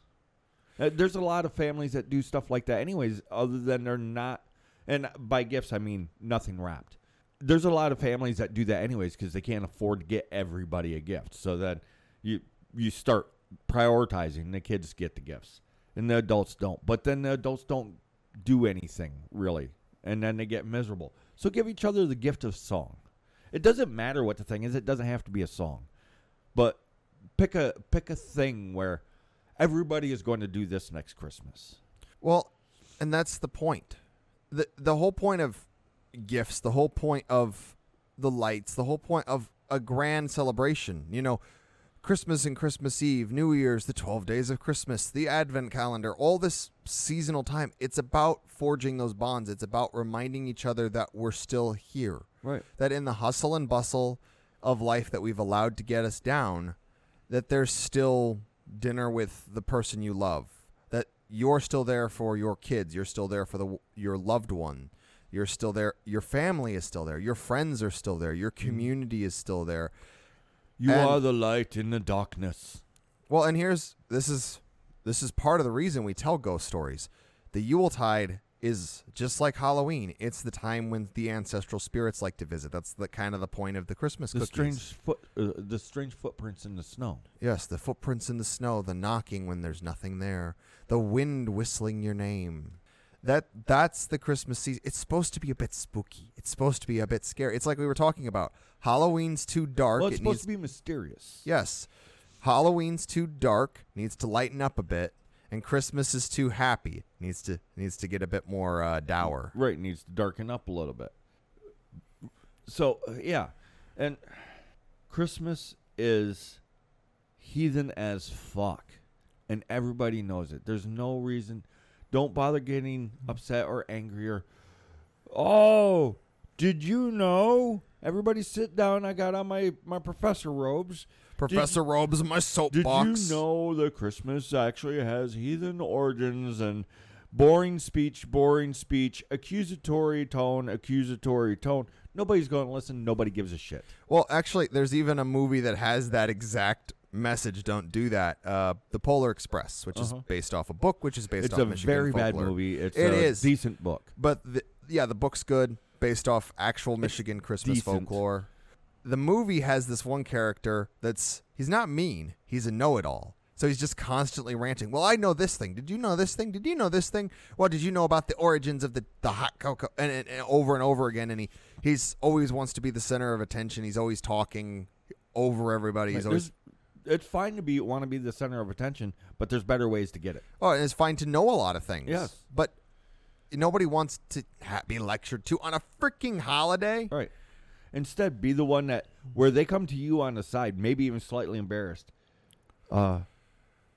Uh, There's a lot of families that do stuff like that anyways other than they're not and by gifts I mean nothing wrapped there's a lot of families that do that anyways because they can't afford to get everybody a gift. So then you you start prioritizing the kids get the gifts and the adults don't. But then the adults don't do anything really, and then they get miserable. So give each other the gift of song. It doesn't matter what the thing is. It doesn't have to be a song, but pick a pick a thing where everybody is going to do this next Christmas. Well, and that's the point. the The whole point of gifts, the whole point of the lights, the whole point of a grand celebration. You know, Christmas and Christmas Eve, New Year's, the twelve days of Christmas, the Advent calendar, all this seasonal time. It's about forging those bonds. It's about reminding each other that we're still here. Right. that in the hustle and bustle of life that we've allowed to get us down, that there's still dinner with the person you love. That you're still there for your kids. You're still there for the your loved one. You're still there. Your family is still there. Your friends are still there. Your mm-hmm. community is still there. You And- are the light in the darkness. Well, and here's this is this is part of the reason we tell ghost stories. The Yuletide is just like Halloween. It's the time when the ancestral spirits like to visit. That's the kind of the point of the Christmas The cookies. strange foot, uh, the strange footprints in the snow. Yes, the footprints in the snow, the knocking when there's nothing there, the wind whistling your name. That that's the Christmas season. It's supposed to be a bit spooky. It's supposed to be a bit scary. It's like we were talking about. Halloween's too dark. Well, it's it supposed needs to be mysterious. Yes. Halloween's too dark, needs to lighten up a bit, and Christmas is too happy. Needs to needs to get a bit more uh, dour. Right, needs to darken up a little bit. So uh, yeah, and Christmas is heathen as fuck, and everybody knows it. There's no reason. Don't bother getting upset or angry or. Oh, did you know? Everybody sit down. I got on my my professor robes. Professor Robes in my soapbox. Did you know that Christmas actually has heathen origins and boring speech, boring speech, accusatory tone, accusatory tone? Nobody's going to listen. Nobody gives a shit. Well, actually, there's even a movie that has that exact message. Don't do that. Uh, the Polar Express, which Uh-huh. is based off a book, which is based it's off a Michigan very bad movie. It's It a is. decent book. But the, yeah, the book's good, based off actual Michigan Christmas decent. folklore. The movie has this one character that's he's not mean, he's a know-it-all. So he's just constantly ranting. Well, I know this thing. Did you know this thing? Did you know this thing? What did you know about the origins of the, the hot cocoa? And, and, and over and over again. And he he's always wants to be the center of attention. He's always talking over everybody. He's always it's fine to be want to be the center of attention, but there's better ways to get it. Oh, and it's fine to know a lot of things. Yes. But nobody wants to ha- be lectured to on a freaking holiday. Right. Instead, be the one that where they come to you on the side, maybe even slightly embarrassed. Uh,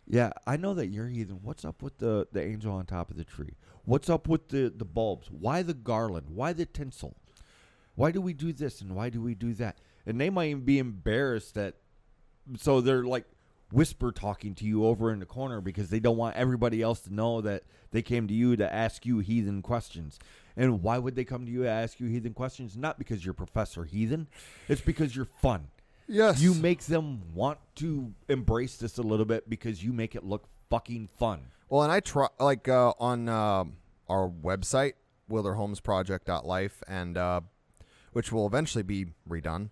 yeah, I know that you're heathen. What's up with the the angel on top of the tree? What's up with the the bulbs? Why the garland? Why the tinsel? Why do we do this and why do we do that? And they might even be embarrassed that, so they're like whisper talking to you over in the corner because they don't want everybody else to know that they came to you to ask you heathen questions. And why would they come to you to ask you heathen questions? Not because you're Professor Heathen, it's because you're fun. Yes. You make them want to embrace this a little bit because you make it look fucking fun. Well, and I try like uh, on um our website, WilderHomesProject.life, and uh, which will eventually be redone,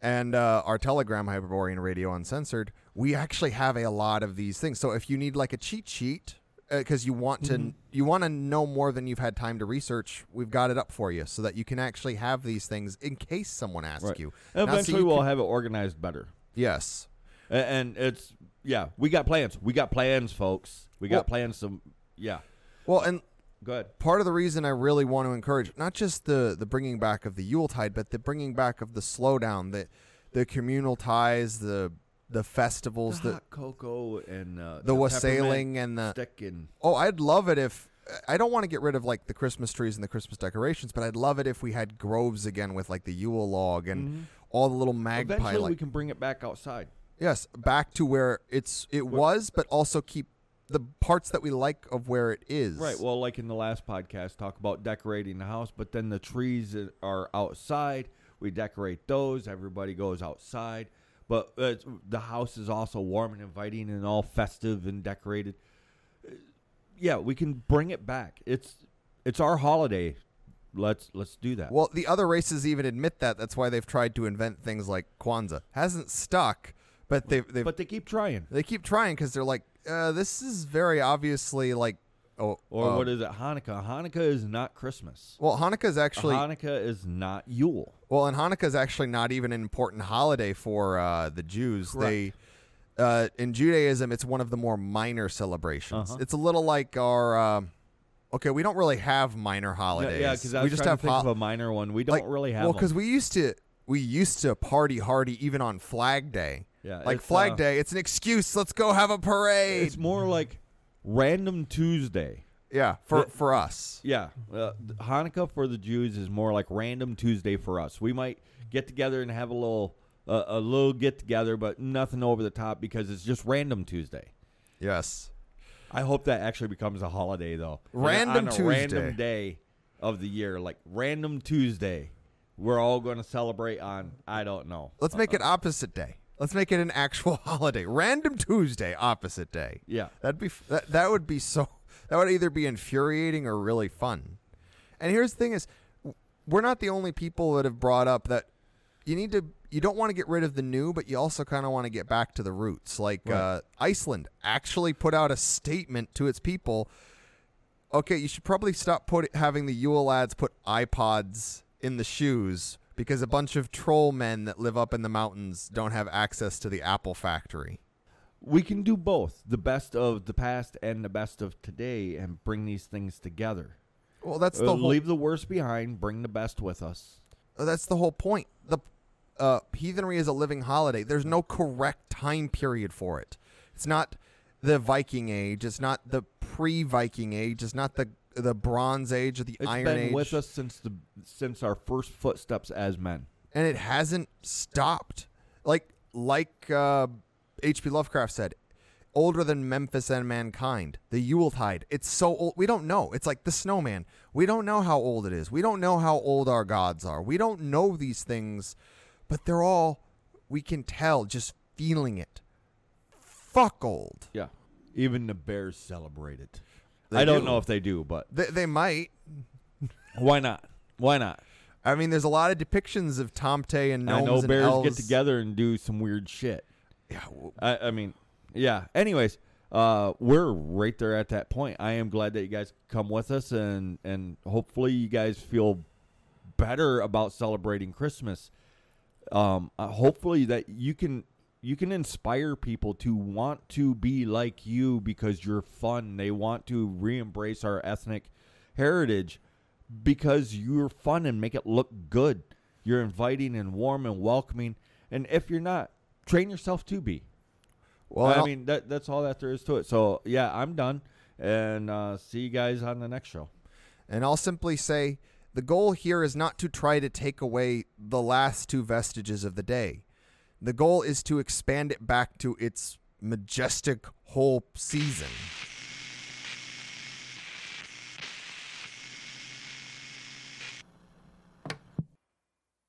and uh, our Telegram Hyperborean Radio Uncensored. We actually have a lot of these things. So if you need like a cheat sheet Uh, because you want to mm-hmm. you want to know more than you've had time to research, we've got it up for you so that you can actually have these things in case someone asks you. And Not so eventually, you we'll can- have it organized better. yes. A- And it's yeah, we got plans. We got plans, folks. We got Well- plans. Some yeah. Well, and Go ahead. part of the reason I really want to encourage not just the the bringing back of the Yuletide, but the bringing back of the slowdown, the the communal ties, the the festivals, The the hot cocoa and uh, the peppermint wassailing and the stick and oh, I'd love it if I don't want to get rid of like the Christmas trees and the Christmas decorations, but I'd love it if we had groves again with like the Yule log and all the little magpie Mm-hmm. eventually like we can bring it back outside. yes, back to where it's it was, but also keep the parts that we like of where it is. Right. Well, like in the last podcast, talk about decorating the house, but then the trees are outside. We decorate those. Everybody goes outside, but uh, the house is also warm and inviting and all festive and decorated. Uh, Yeah, we can bring it back. It's it's our holiday. Let's let's do that. Well, the other races even admit that. That's why they've tried to invent things like Kwanzaa. Hasn't stuck, but they've, they've but they keep trying. they keep trying because they're like, uh, this is very obviously like, oh, Or uh, what is it? Hanukkah. Hanukkah is not Christmas. Well, Hanukkah is actually Hanukkah is not Yule. well, and Hanukkah is actually not even an important holiday for uh, the Jews. They uh, in Judaism, it's one of the more minor celebrations. Uh-huh. It's a little like our. um okay, we don't really have minor holidays. Yeah, because I we just have to think ho- of a minor one. We don't like, really have well because we used to we used to party hardy even on Flag Day. Yeah, like Flag uh, Day, it's an excuse. Let's go have a parade. It's more like random Tuesday. yeah, for the- for us. Yeah, uh, Hanukkah for the Jews is more like random Tuesday for us. We might get together and have a little uh, a little get together, but nothing over the top because it's just random Tuesday. Yes. I hope that actually becomes a holiday though. And Random on a Tuesday. random day of the year, like random Tuesday. We're all going to celebrate on I don't know. Let's make it opposite day. Let's make it an actual holiday. Random Tuesday, opposite day. Yeah. That'd be that, that would be so that would either be infuriating or really fun. And here's the thing is we're not the only people that have brought up that you need to you don't want to get rid of the new but you also kind of want to get back to the roots. Like Right. uh, Iceland actually put out a statement to its people okay, you should probably stop put having the Yule lads put iPods in the shoes because a bunch of troll men that live up in the mountains don't have access to the Apple factory. We can do both, the best of the past and the best of today and bring these things together. Well, that's Uh, the whole leave the worst behind, bring the best with us. Uh, That's the whole point. The uh, heathenry is a living holiday. There's no correct time period for it. It's not the Viking Age. It's not the pre-Viking Age. It's not the the Bronze Age or the It's Iron been Age. with us since the since our first footsteps as men. and it hasn't stopped. Like like uh, H.P. Lovecraft said, older than Memphis and mankind. The Yuletide. It's so old. We don't know. It's like the snowman. We don't know how old it is. We don't know how old our gods are. We don't know these things, but they're all. We can tell just feeling it. Fuck old. Yeah. Even the Bears celebrate it. They I don't do. know if they do, but They, they might. why not? Why not? I mean, there's a lot of depictions of Tomte and I gnomes know and Bears elves. get together and do some weird shit. Yeah, w- I, I mean, yeah. Anyways, uh, we're right there at that point. I am glad that you guys come with us, and and hopefully you guys feel better about celebrating Christmas. Um, uh, hopefully that you can you can inspire people to want to be like you because you're fun. They want to re-embrace our ethnic heritage because you're fun and make it look good. You're inviting and warm and welcoming. And if you're not, train yourself to be. Well, I I'll- mean that that's all that there is to it. So yeah, I'm done. And uh, see you guys on the next show. And I'll simply say the goal here is not to try to take away the last two vestiges of the day. The goal is to expand it back to its majestic whole season.